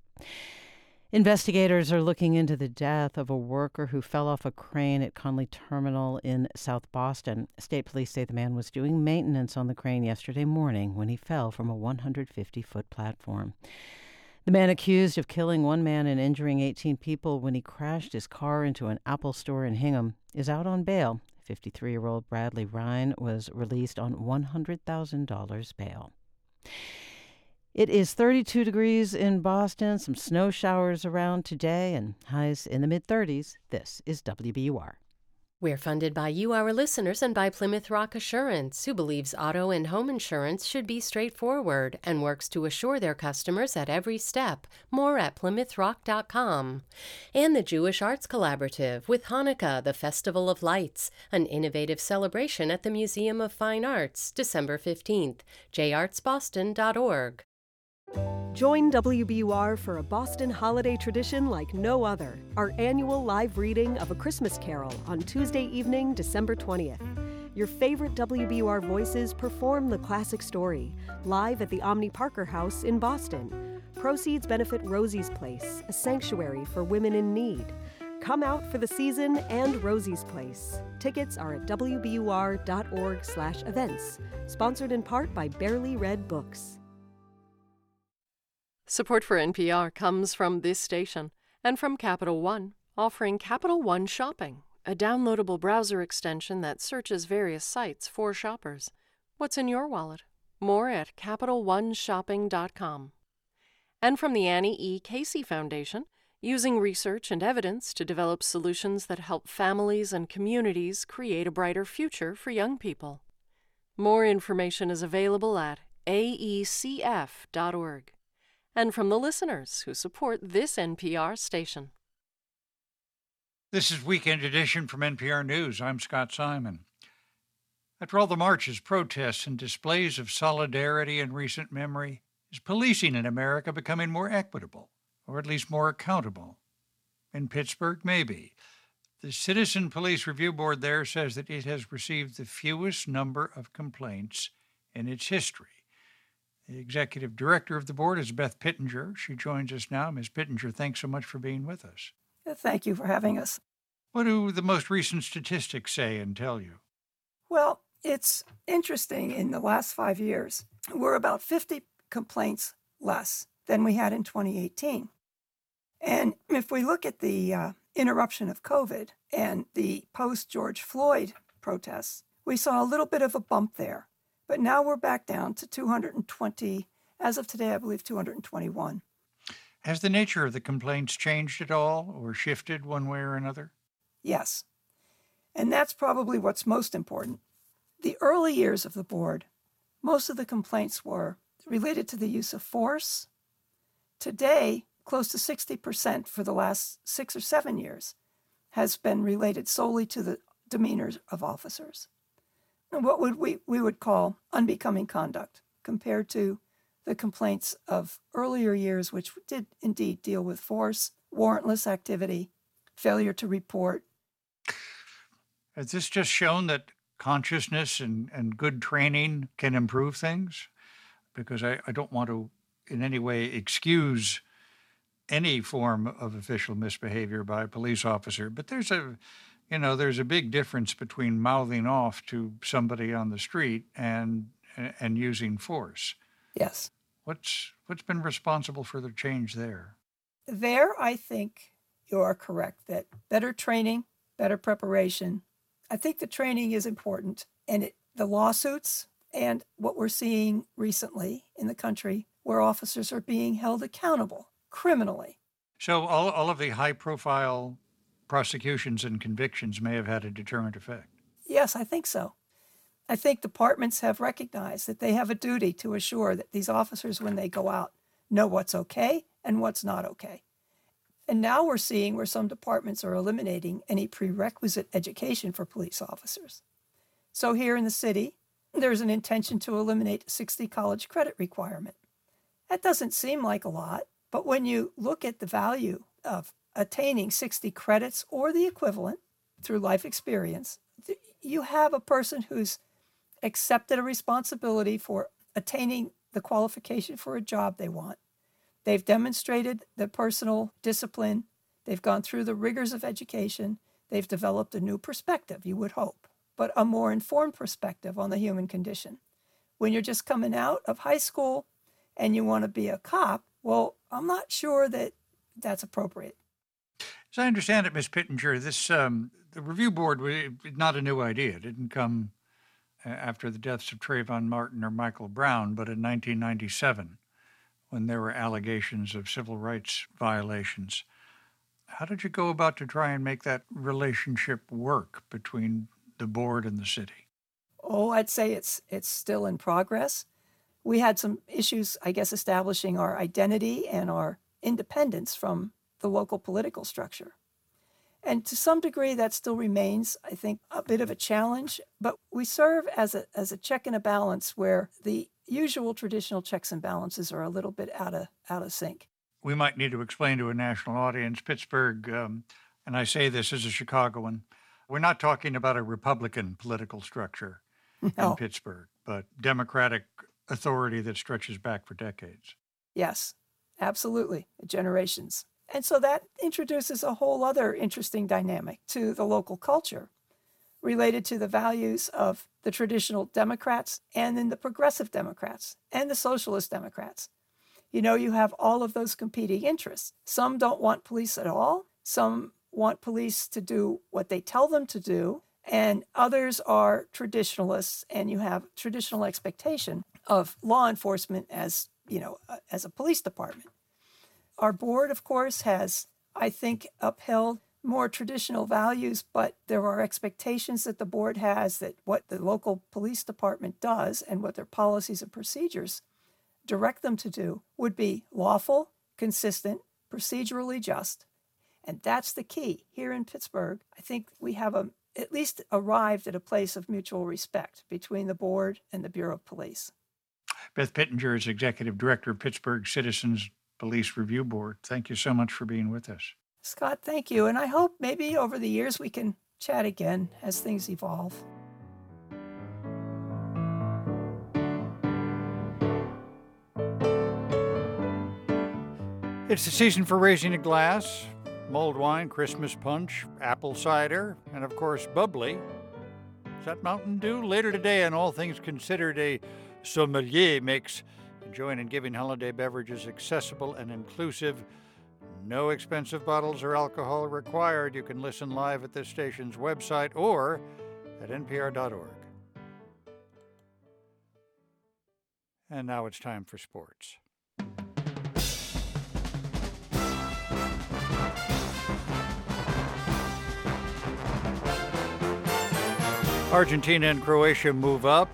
Investigators are looking into the death of a worker who fell off a crane at Conley Terminal in South Boston. State police say the man was doing maintenance on the crane yesterday morning when he fell from a 150 foot platform. The man accused of killing one man and injuring 18 people when he crashed his car into an Apple store in Hingham is out on bail. 53 year old Bradley Ryan was released on $100,000 bail. It is 32 degrees in Boston, some snow showers around today, and highs in the mid 30s. This is WBUR. We're funded by you, our listeners, and by Plymouth Rock Assurance, who believes auto and home insurance should be straightforward and works to assure their customers at every step. More at PlymouthRock.com. And the Jewish Arts Collaborative with Hanukkah, the Festival of Lights, an innovative celebration at the Museum of Fine Arts, December 15th. jartsboston.org. Join WBUR for a Boston holiday tradition like no other. Our annual live reading of A Christmas Carol on Tuesday evening, December 20th. Your favorite WBUR voices perform the classic story live at the Omni Parker House in Boston. Proceeds benefit Rosie's Place, a sanctuary for women in need. Come out for the season and Rosie's Place. Tickets are at wbur.org/events. Sponsored in part by Barely Read Books. Support for NPR comes from this station and from Capital One, offering Capital One Shopping, a downloadable browser extension that searches various sites for shoppers. What's in your wallet? More at CapitalOneShopping.com. And from the Annie E. Casey Foundation, using research and evidence to develop solutions that help families and communities create a brighter future for young people. More information is available at aecf.org and from the listeners who support this NPR station. This is Weekend Edition from NPR News. I'm Scott Simon. After all the marches, protests, and displays of solidarity in recent memory, is policing in America becoming more equitable, or at least more accountable? In Pittsburgh, maybe. The Citizen Police Review Board there says that it has received the fewest number of complaints in its history. The executive director of the board is Beth Pittinger. She joins us now. Ms. Pittinger, thanks so much for being with us. Thank you for having us. What do the most recent statistics say and tell you? Well, it's interesting. In the last five years, we're about 50 complaints less than we had in 2018. And if we look at the uh, interruption of COVID and the post George Floyd protests, we saw a little bit of a bump there. But now we're back down to 220. As of today, I believe 221. Has the nature of the complaints changed at all or shifted one way or another? Yes. And that's probably what's most important. The early years of the board, most of the complaints were related to the use of force. Today, close to 60% for the last six or seven years has been related solely to the demeanor of officers what would we, we would call unbecoming conduct compared to the complaints of earlier years, which did indeed deal with force, warrantless activity, failure to report. Has this just shown that consciousness and, and good training can improve things? Because I, I don't want to in any way excuse any form of official misbehavior by a police officer, but there's a you know, there's a big difference between mouthing off to somebody on the street and and using force. Yes. What's what's been responsible for the change there? There, I think you are correct that better training, better preparation. I think the training is important, and it, the lawsuits and what we're seeing recently in the country, where officers are being held accountable criminally. So all all of the high profile prosecutions and convictions may have had a deterrent effect. Yes, I think so. I think departments have recognized that they have a duty to assure that these officers, when they go out, know what's okay and what's not okay. And now we're seeing where some departments are eliminating any prerequisite education for police officers. So here in the city, there's an intention to eliminate 60 college credit requirement. That doesn't seem like a lot, but when you look at the value of attaining 60 credits or the equivalent through life experience, you have a person who's accepted a responsibility for attaining the qualification for a job they want. They've demonstrated the personal discipline. They've gone through the rigors of education. They've developed a new perspective, you would hope, but a more informed perspective on the human condition. When you're just coming out of high school and you want to be a cop, well, I'm not sure that that's appropriate. As I understand it, Ms. Pittinger, this um, the review board was not a new idea. It didn't come uh, after the deaths of Trayvon Martin or Michael Brown, but in 1997 when there were allegations of civil rights violations. How did you go about to try and make that relationship work between the board and the city? Oh, I'd say it's it's still in progress. We had some issues, I guess, establishing our identity and our independence from the local political structure. And to some degree, that still remains, I think, a bit of a challenge. But we serve as a, as a check and a balance where the usual traditional checks and balances are a little bit out of, out of sync. We might need to explain to a national audience Pittsburgh, um, and I say this as a Chicagoan, we're not talking about a Republican political structure no. in Pittsburgh, but Democratic authority that stretches back for decades. Yes, absolutely, generations. And so that introduces a whole other interesting dynamic to the local culture related to the values of the traditional Democrats and then the progressive Democrats and the socialist Democrats. You know, you have all of those competing interests. Some don't want police at all, some want police to do what they tell them to do, and others are traditionalists, and you have traditional expectation of law enforcement as, you know, uh, as a police department. Our board, of course, has, I think, upheld more traditional values, but there are expectations that the board has that what the local police department does and what their policies and procedures direct them to do would be lawful, consistent, procedurally just. And that's the key. Here in Pittsburgh, I think we have a, at least arrived at a place of mutual respect between the board and the Bureau of Police. Beth Pittinger is Executive Director of Pittsburgh Citizens Police Review Board. Thank you so much for being with us. Scott, thank you. And I hope maybe over the years we can chat again as things evolve. It's the season for raising a glass, mulled wine, Christmas punch, apple cider, and of course, bubbly. Is that Mountain Dew? Later today, on All Things Considered, a sommelier makes enjoying and giving holiday beverages accessible and inclusive. No expensive bottles or alcohol required. You can listen live at this station's website or at npr.org. And now it's time for sports. Argentina and Croatia move up.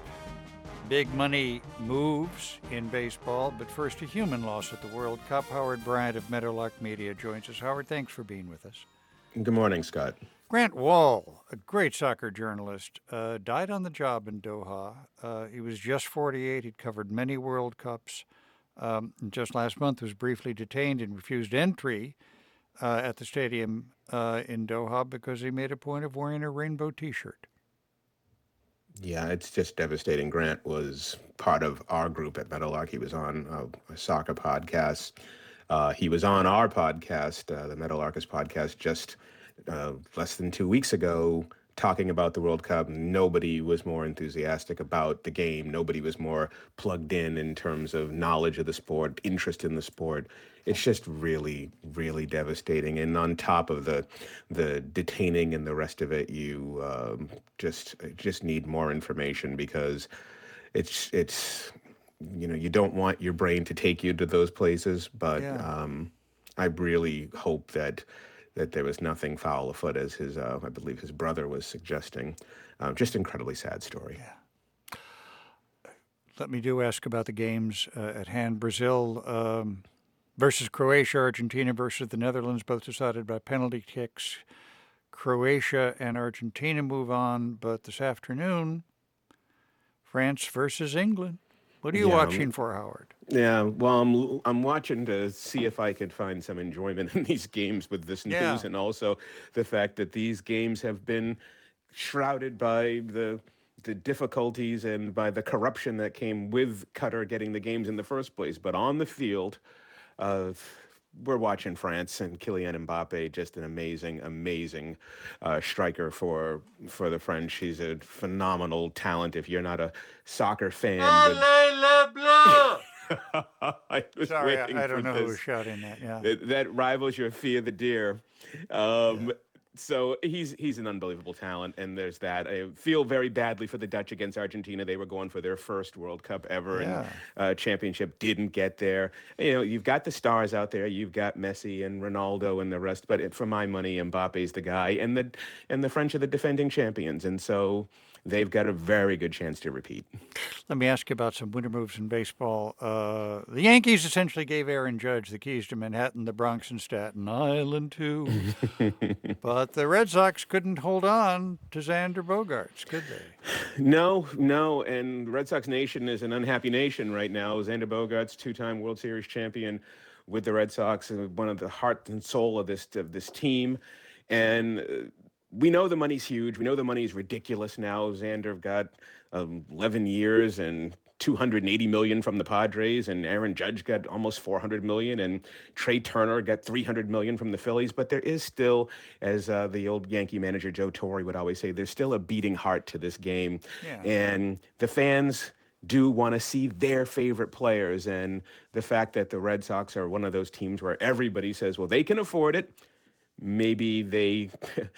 Big money moves in baseball, but first a human loss at the World Cup. Howard Bryant of Meadowlark Media joins us. Howard, thanks for being with us. Good morning, Scott. Grant Wahl, a great soccer journalist, uh, died on the job in Doha. Uh, he was just 48. He'd covered many World Cups. Um, just last month was briefly detained and refused entry uh, at the stadium uh, in Doha because he made a point of wearing a rainbow T-shirt. Yeah, it's just devastating. Grant was part of our group at Meadowlark. He was on a, a soccer podcast. Uh, he was on our podcast, uh, the Meadowlarkers podcast, just uh, less than two weeks ago, talking about the World Cup. Nobody was more enthusiastic about the game. Nobody was more plugged in in terms of knowledge of the sport, interest in the sport it's just really, really devastating. And on top of the the detaining and the rest of it, you um, just just need more information because it's it's you know you don't want your brain to take you to those places, but yeah. um, I really hope that that there was nothing foul afoot, as his uh, I believe his brother was suggesting. Um, just incredibly sad story. Yeah. Let me do ask about the games uh, at hand. Brazil. Um versus Croatia, Argentina versus the Netherlands, both decided by penalty kicks. Croatia and Argentina move on, but this afternoon, France versus England. What are you Yeah, watching I'm- for, Howard? Yeah, well, I'm I'm watching to see if I could find some enjoyment in these games with this news, Yeah. and also the fact that these games have been shrouded by the the difficulties and by the corruption that came with Qatar getting the games in the first place. But on the field, uh, we're watching France and Kylian Mbappe, just an amazing, amazing uh, striker for for the French. He's a phenomenal talent. If you're not a soccer fan, but- I was Sorry, I- waiting I don't for know who was shouting that, yeah. That, that rivals your fear the deer. Um, So he's he's an unbelievable talent, and there's that. I feel very badly for the Dutch against Argentina. They were going for their first World Cup ever, Yeah. and uh, championship didn't get there. You know, you've got the stars out there. You've got Messi and Ronaldo and the rest. But it, for my money, Mbappe's the guy, and the and the French are the defending champions, and so they've got a very good chance to repeat. Let me ask you about some winter moves in baseball. Uh, the Yankees essentially gave Aaron Judge the keys to Manhattan, the Bronx, and Staten Island, too. but the Red Sox couldn't hold on to Xander Bogaerts, could they? No, no, and Red Sox Nation is an unhappy nation right now. Xander Bogaerts, two-time World Series champion with the Red Sox, uh, one of the heart and soul of this of this team, and. We know the money's huge. We know the money's ridiculous now. Xander got um, 11 years and 280 million from the Padres, and Aaron Judge got almost 400 million, and Trea Turner got 300 million from the Phillies. But there is still, as uh, the old Yankee manager Joe Torre would always say, there's still a beating heart to this game, Yeah. and the fans do want to see their favorite players. And the fact that the Red Sox are one of those teams where everybody says, well, they can afford it. Maybe they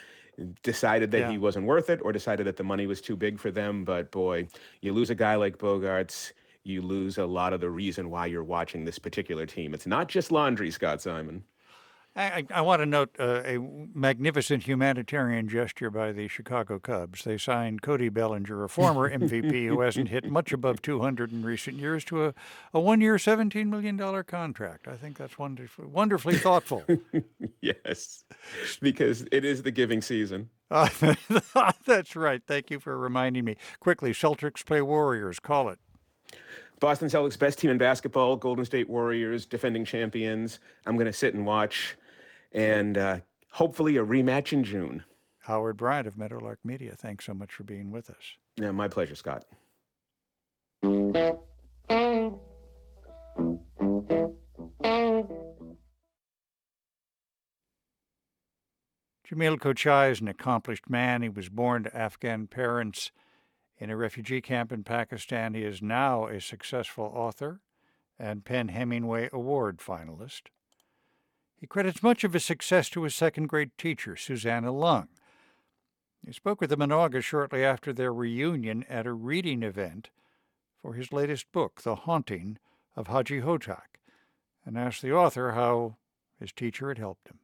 decided that Yeah. he wasn't worth it or decided that the money was too big for them. But boy, you lose a guy like Bogaerts, you lose a lot of the reason why you're watching this particular team. It's not just laundry, Scott Simon. I, I, want to note uh, a magnificent humanitarian gesture by the Chicago Cubs. They signed Cody Bellinger, a former MVP who hasn't hit much above 200 in recent years, to a, a one year, $17 million contract. I think that's wonderfully, wonderfully thoughtful. yes, because it is the giving season. Uh, that's right. Thank you for reminding me. Quickly, Celtics play Warriors. Call it. Boston Celtics best team in basketball, Golden State Warriors, defending champions. I'm going to sit and watch, and uh, hopefully a rematch in June. Howard Bryant of Meadowlark Media, thanks so much for being with us. Yeah, my pleasure, Scott. Jamil Kochai is an accomplished man. He was born to Afghan parents in a refugee camp in Pakistan. He is now a successful author and PEN Hemingway Award finalist. He credits much of his success to his second grade teacher, Susanna Lung. He spoke with him in August shortly after their reunion at a reading event for his latest book, The Haunting of Hajji Hotak, and asked the author how his teacher had helped him.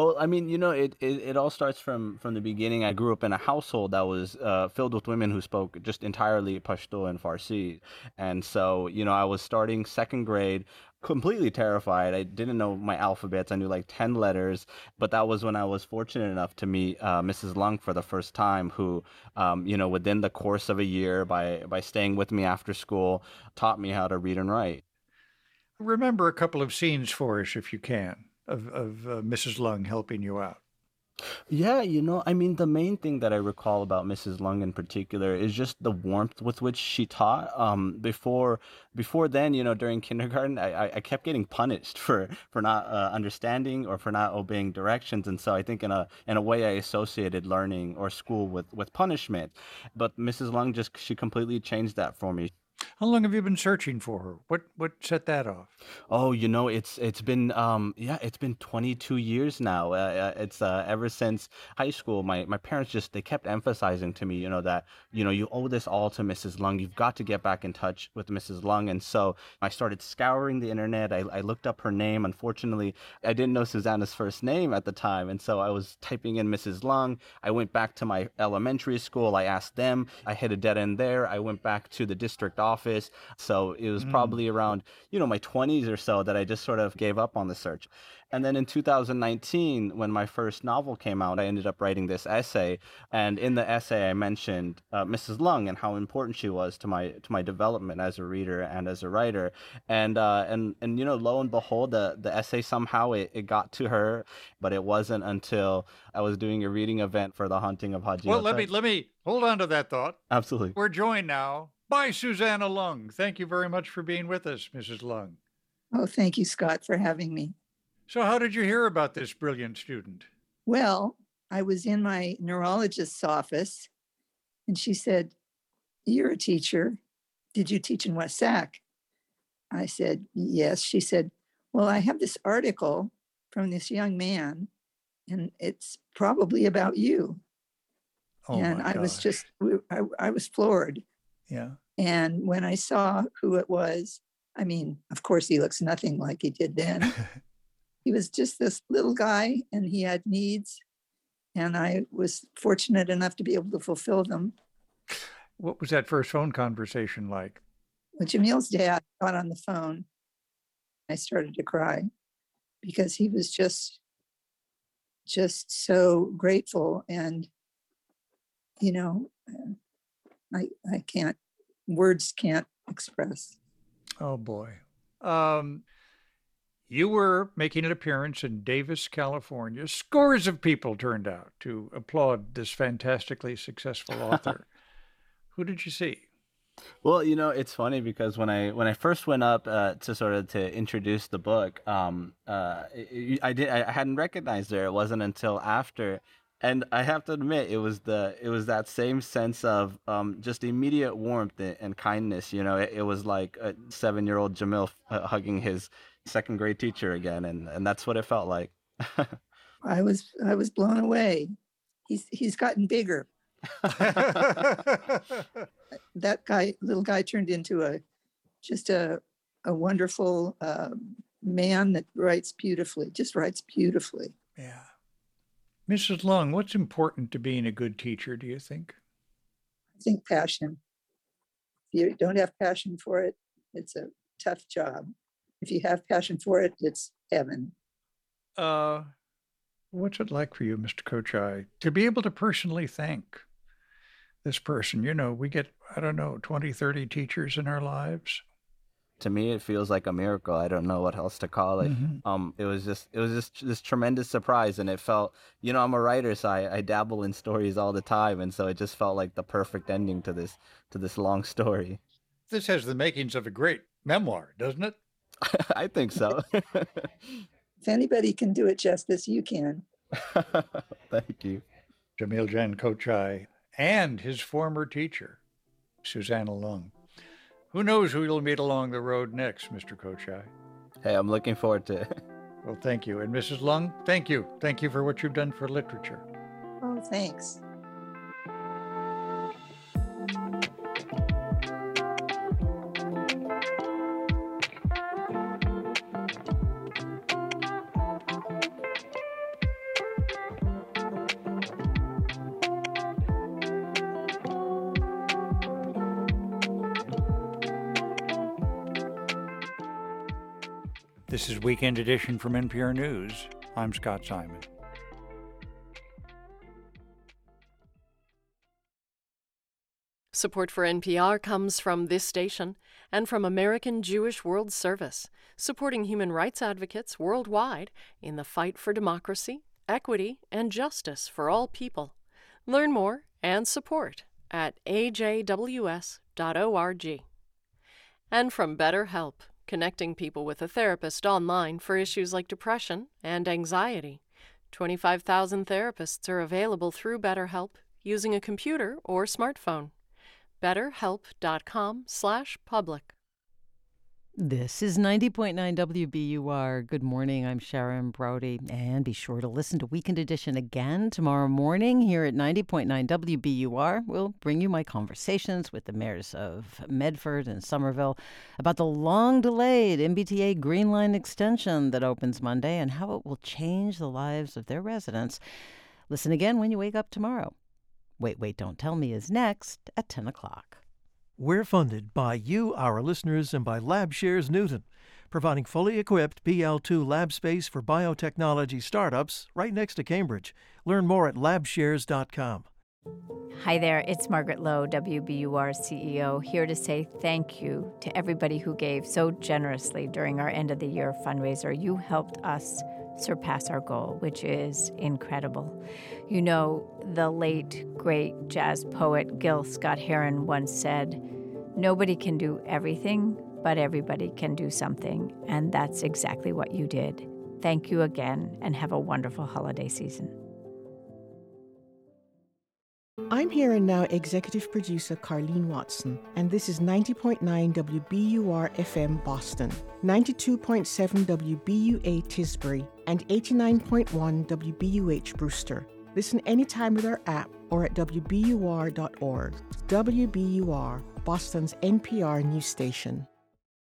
Oh, I mean, you know, it, it, it all starts from, from the beginning. I grew up in a household that was uh, filled with women who spoke just entirely Pashto and Farsi. And so, you know, I was starting second grade, completely terrified. I didn't know my alphabets. I knew like 10 letters. But that was when I was fortunate enough to meet uh, Mrs. Lung for the first time, who, um, you know, within the course of a year, by, by staying with me after school, taught me how to read and write. Remember a couple of scenes for us, if you can, of, of uh, Mrs. Lung helping you out. Yeah, you know, I mean, the main thing that I recall about Mrs. Lung in particular is just the warmth with which she taught. Um, before, before then, you know, during kindergarten, I, I, kept getting punished for for not uh, understanding or for not obeying directions, and so I think in a in a way I associated learning or school with with punishment. But Mrs. Lung just she completely changed that for me. How long have you been searching for her? What what set that off? Oh, you know, it's it's been um yeah, it's been 22 years now. Uh, uh, it's uh, ever since high school. My my parents just they kept emphasizing to me, you know, that you know you owe this all to Mrs. Lung. You've got to get back in touch with Mrs. Lung. And so I started scouring the internet. I I looked up her name. Unfortunately, I didn't know Susanna's first name at the time, and so I was typing in Mrs. Lung. I went back to my elementary school. I asked them. I hit a dead end there. I went back to the district office office. So it was mm. probably around, you know, my 20s or so that I just sort of gave up on the search. And then in 2019, when my first novel came out, I ended up writing this essay. And in the essay, I mentioned uh, Mrs. Lung and how important she was to my to my development as a reader and as a writer. And uh, and and you know, lo and behold, the the essay somehow it, it got to her, but it wasn't until I was doing a reading event for the Haunting of Hajji. Well, let me let me hold on to that thought. Absolutely. We're joined now by Susanna Lung. Thank you very much for being with us, Mrs. Lung. Oh, thank you, Scott, for having me. So, how did you hear about this brilliant student? Well, I was in my neurologist's office and she said, You're a teacher. Did you teach in West Sac? I said, Yes. She said, Well, I have this article from this young man and it's probably about you. Oh and I was just, I, I was floored. Yeah. And when I saw who it was, I mean, of course, he looks nothing like he did then. he was just this little guy and he had needs and i was fortunate enough to be able to fulfill them what was that first phone conversation like when jamil's dad got on the phone i started to cry because he was just just so grateful and you know i i can't words can't express oh boy um you were making an appearance in Davis, California. Scores of people turned out to applaud this fantastically successful author. Who did you see? Well, you know, it's funny because when I when I first went up uh, to sort of to introduce the book, um, uh, I did I hadn't recognized her. It wasn't until after, and I have to admit, it was the it was that same sense of um, just immediate warmth and kindness. You know, it, it was like a seven year old Jamil uh, hugging his second grade teacher again, and and that's what it felt like. I was I was blown away. He's he's gotten bigger. that guy, little guy, turned into a just a a wonderful uh, man that writes beautifully. Just writes beautifully. Yeah. Mrs. Long, what's important to being a good teacher, do you think? I think passion. If you don't have passion for it, it's a tough job if you have passion for it, it's heaven. Uh, what's it like for you, Mr. Kochai, to be able to personally thank this person? You know, we get, I don't know, 20, 30 teachers in our lives. To me, it feels like a miracle. I don't know what else to call it. Mm-hmm. Um, it was just, it was just this tremendous surprise, and it felt, you know, I'm a writer, so I, I dabble in stories all the time, and so it just felt like the perfect ending to this, to this long story. This has the makings of a great memoir, doesn't it? I think so. if anybody can do it justice, you can. Thank you. Jamil Jan Kochai and his former teacher, Susanna Lung. Who knows who you'll meet along the road next, Mr. Kochai? Hey, I'm looking forward to it. Well, thank you. And Mrs. Lung, thank you. Thank you for what you've done for literature. Oh, thanks. This is Weekend Edition from NPR News. I'm Scott Simon. Support for NPR comes from this station and from American Jewish World Service, supporting human rights advocates worldwide in the fight for democracy, equity, and justice for all people. Learn more and support at ajws.org. And from BetterHelp connecting people with a therapist online for issues like depression and anxiety. 25,000 therapists are available through BetterHelp using a computer or smartphone. betterhelp.com/public. This is 90.9 WBUR. Good morning. I'm Sharon Brody. And be sure to listen to Weekend Edition again tomorrow morning here at 90.9 WBUR. We'll bring you my conversations with the mayors of Medford and Somerville about the long delayed MBTA Green Line extension that opens Monday and how it will change the lives of their residents. Listen again when you wake up tomorrow. Wait, Wait, Don't Tell Me is next at 10 o'clock. We're funded by you, our listeners, and by LabShares Newton, providing fully equipped BL2 lab space for biotechnology startups right next to Cambridge. Learn more at labshares.com. Hi there, it's Margaret Low, WBUR CEO, here to say thank you to everybody who gave so generously during our end of the year fundraiser. You helped us surpass our goal, which is incredible. You know, the late, great jazz poet Gil Scott Heron once said, Nobody can do everything, but everybody can do something. And that's exactly what you did. Thank you again, and have a wonderful holiday season. I'm here and now executive producer Carleen Watson, and this is 90.9 WBUR FM Boston, 92.7 WBUA Tisbury, and 89.1 WBUH Brewster. Listen anytime with our app or at WBUR.org. WBUR, Boston's NPR news station.